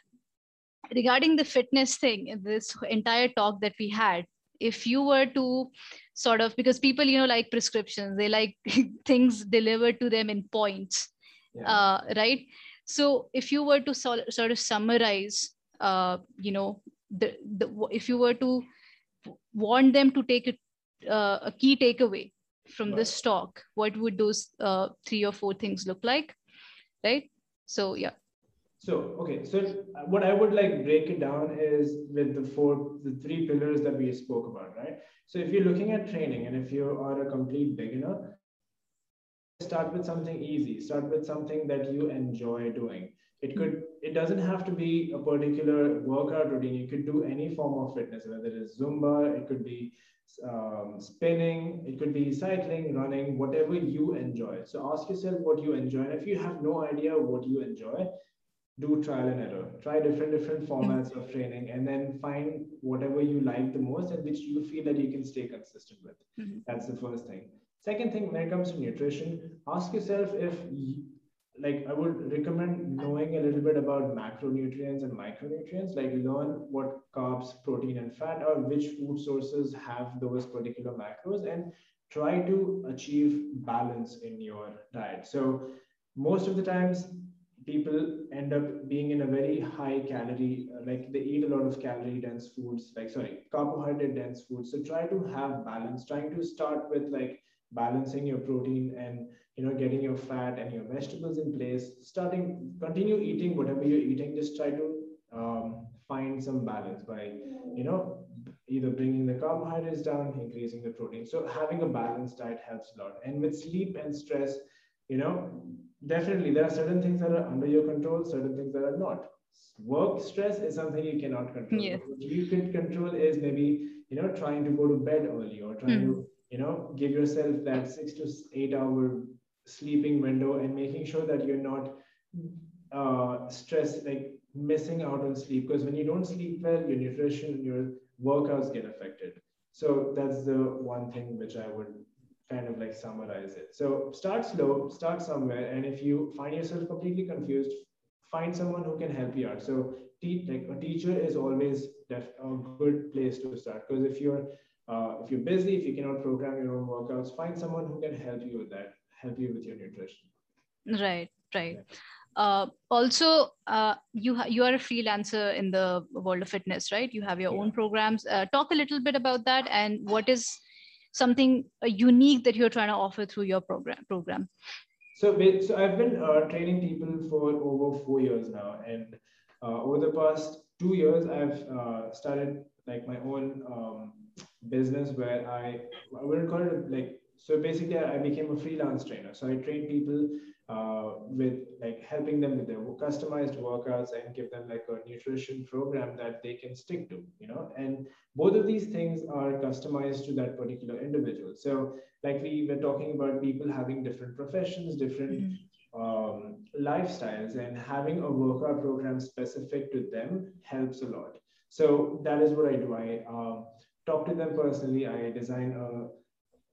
regarding the fitness thing this entire talk that we had if you were to sort of because people you know like prescriptions they like <laughs> things delivered to them in points yeah. uh, right so if you were to so, sort of summarize uh, you know the, the if you were to want them to take a, uh, a key takeaway from right. this talk what would those uh, three or four things look like right so yeah so okay, so what I would like break it down is with the four, the three pillars that we spoke about, right? So if you're looking at training and if you are a complete beginner, start with something easy. Start with something that you enjoy doing. It could, it doesn't have to be a particular workout routine. You could do any form of fitness, whether it is Zumba, it could be um, spinning, it could be cycling, running, whatever you enjoy. So ask yourself what you enjoy. And if you have no idea what you enjoy, do trial and error. Try different different formats of training and then find whatever you like the most and which you feel that you can stay consistent with. Mm-hmm. that's the first thing. Second thing when it comes to nutrition ask yourself if like i would recommend knowing a little bit about macronutrients and micronutrients like learn what carbs protein and fat are which food sources have those particular macros and try to achieve balance in your diet. So most of the times people end up being in a very high calorie, like they eat a lot of calorie dense foods, like sorry, carbohydrate dense foods. So try to have balance, trying to start with like balancing your protein and you know getting your fat and your vegetables in place. Starting, continue eating whatever you're eating. Just try to um, find some balance by you know either bringing the carbohydrates down, increasing the protein. So having a balanced diet helps a lot. And with sleep and stress, you know definitely there are certain things that are under your control certain things that are not work stress is something you cannot control Yes. what you can control is maybe you know trying to go to bed early or trying mm. to you know give yourself that six to eight hour sleeping window and making sure that you're not uh stressed like missing out on sleep because when you don't sleep well your nutrition your workouts get affected so that's the one thing which i would kind of like summarize it. So start slow, start somewhere, and if you find yourself completely confused, find someone who can help you out. So te- like a teacher is always def- a good place to start because if you're uh, if you're busy, if you cannot program your own workouts, find someone who can help you with that, help you with your nutrition. Right, right. Uh, also, uh, you ha- you are a freelancer in the world of fitness, right? You have your yeah. own programs. Uh, talk a little bit about that and what is something uh, unique that you're trying to offer through your program program. So, so i've been uh, training people for over four years now and uh, over the past two years i've uh, started like my own um, business where i i wouldn't call it like so basically i became a freelance trainer. So i train people uh, with like helping them with their customized workouts and give them like a nutrition program that they can stick to you know? And both of these things are customized to that particular individual. So like we were talking about people having different professions different mm-hmm. um, lifestyles and having a workout program specific to them helps a lot. So that is what i do. I uh, talk to them personally. I design a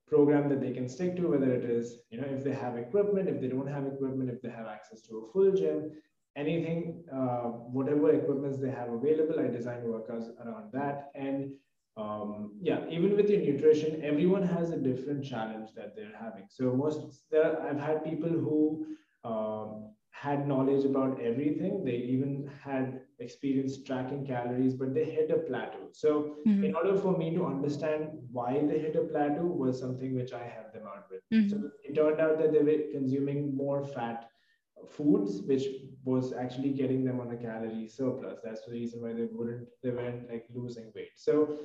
program that they can stick to, whether it is, you know, if they have equipment, if they don't have equipment, if they have access to a full gym, anything, uh, whatever equipments they have available, I design workouts around that. And um, yeah, even with your nutrition, everyone has a different challenge that they're having. So most there, I've had people who um, had knowledge about everything. They even had experience tracking calories, but they hit a plateau. So, mm-hmm. in order for me to understand why they hit a plateau, was something which I helped them out with. Mm-hmm. So, it turned out that they were consuming more fat foods, which was actually getting them on a calorie surplus. That's the reason why they wouldn't, they weren't like losing weight. So,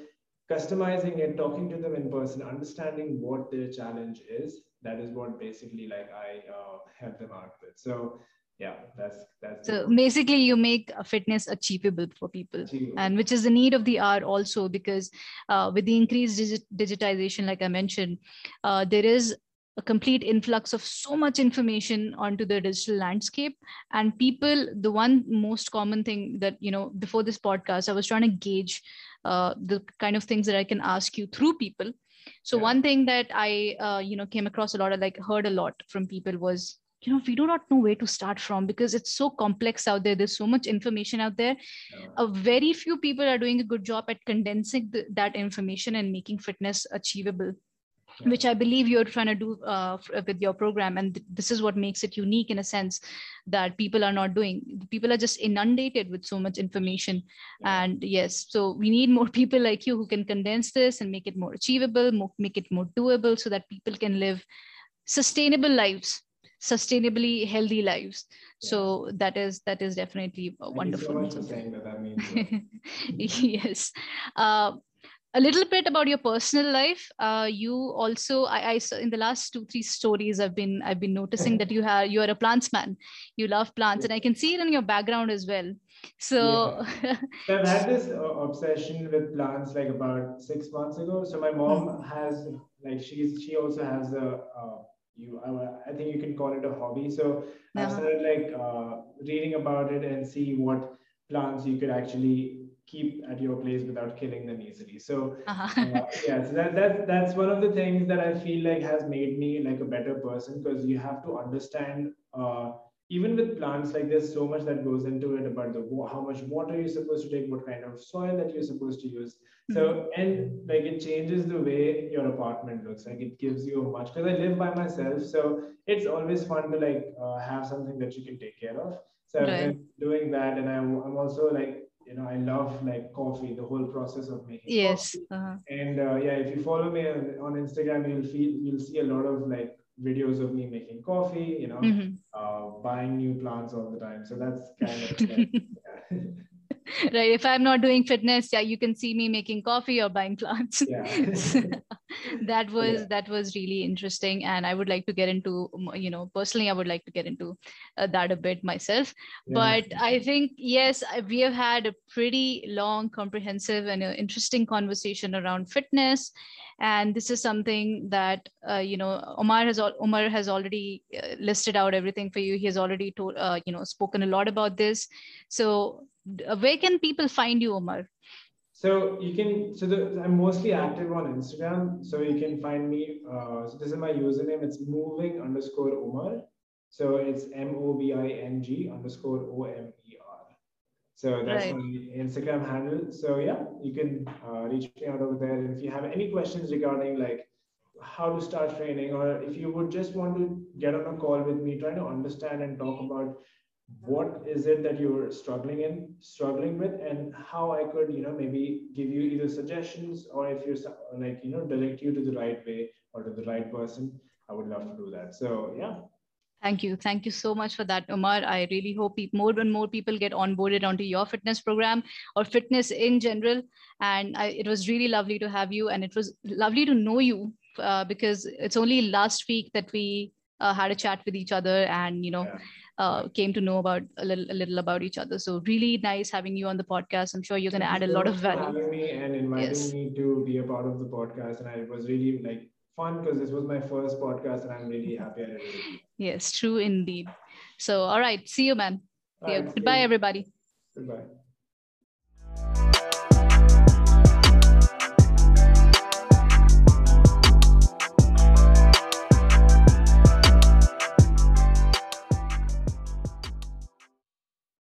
customizing it, talking to them in person, understanding what their challenge is, that is what basically like I uh, help them out with. So yeah that's that's so basically you make fitness achievable for people achievable. and which is the need of the hour also because uh, with the increased digit- digitization like i mentioned uh, there is a complete influx of so much information onto the digital landscape and people the one most common thing that you know before this podcast i was trying to gauge uh, the kind of things that i can ask you through people so yeah. one thing that i uh, you know came across a lot of like heard a lot from people was you know we do not know where to start from because it's so complex out there. There's so much information out there. A very few people are doing a good job at condensing the, that information and making fitness achievable yeah. which i believe you're trying to do uh, with your program. And th- this is what makes it unique in a sense that people are not doing. People are just inundated with so much information. Yeah. and yes so we need more <laughs> people like you who can condense this and make it more achievable more, make it more doable so that people can live sustainable lives sustainably healthy lives. Yeah. so that is that is definitely Thank wonderful so much for saying that, that means <laughs> yes. Uh, a little bit about your personal life. Uh, you also I, I in the last two three stories i've been i've been noticing <laughs> that you have you are a plants man. You love plants and i can see it in your background as well. So yeah. <laughs> i've had this uh, obsession with plants like about six months ago. So my mom mm-hmm. has like she's she also has a uh, you I, I, think you can call it a hobby so uh-huh. i started like uh, reading about it and see what plants you could actually keep at your place without killing them easily so uh-huh. uh, yeah so that, that that's one of the things that i feel like has made me like a better person because you have to understand uh, even with plants like there's so much that goes into it about the how much water you're supposed to take what kind of soil that you're supposed to use mm-hmm. so and like it changes the way your apartment looks like it gives you a much because i live by myself so it's always fun to like uh, have something that you can take care of so right. i've been doing that and I'm, I'm also like you know, I love like coffee, the whole process of making yes. coffee. Uh-huh. And uh, yeah, if you follow me on, on Instagram, you'll feel you'll see a lot of like videos of me making coffee, you know, mm-hmm. uh, buying new plants all the time. So that's kind of <laughs> like. <laughs> <laughs> right if i'm not doing fitness yeah you can see me making coffee or buying plants yeah. <laughs> that <laughs> was yeah. that was really interesting and i would like to get into you know personally i would like to get into uh, that a bit myself yeah. but i think yes we have had a pretty long comprehensive and uh, interesting conversation around fitness and this is something that uh, you know omar has omar has already uh, listed out everything for you he has already told uh, you know spoken a lot about this so where can people find you, Omar? So you can, so the, I'm mostly active on Instagram. So you can find me, uh, so this is my username. It's moving underscore Omar. So it's M-O-B-I-N-G underscore O-M-E-R. So that's right. my Instagram handle. So yeah, you can uh, reach me out over there. And if you have any questions regarding like how to start training, or if you would just want to get on a call with me, trying to understand and talk about what is it that you're struggling in struggling with and how i could you know maybe give you either suggestions or if you're like you know direct you to the right way or to the right person i would love to do that so yeah Thank you. Thank you so much for that, Omar. I really hope more and more people get onboarded onto your fitness program or fitness in general. And I, it was really lovely to have you. And it was lovely to know you uh, because it's only last week that we uh, had a chat with each other and, you know, yeah uh, came to know about a little, a little about each other. So really nice having you on the podcast. I'm sure you're going to add a lot of value. having me and inviting yes. me to be a part of the podcast, and it was really like fun because this was my first podcast, and I'm really <laughs> happy I did it. Yes, true indeed. So all right, see you, man. You. Goodbye, everybody. Goodbye.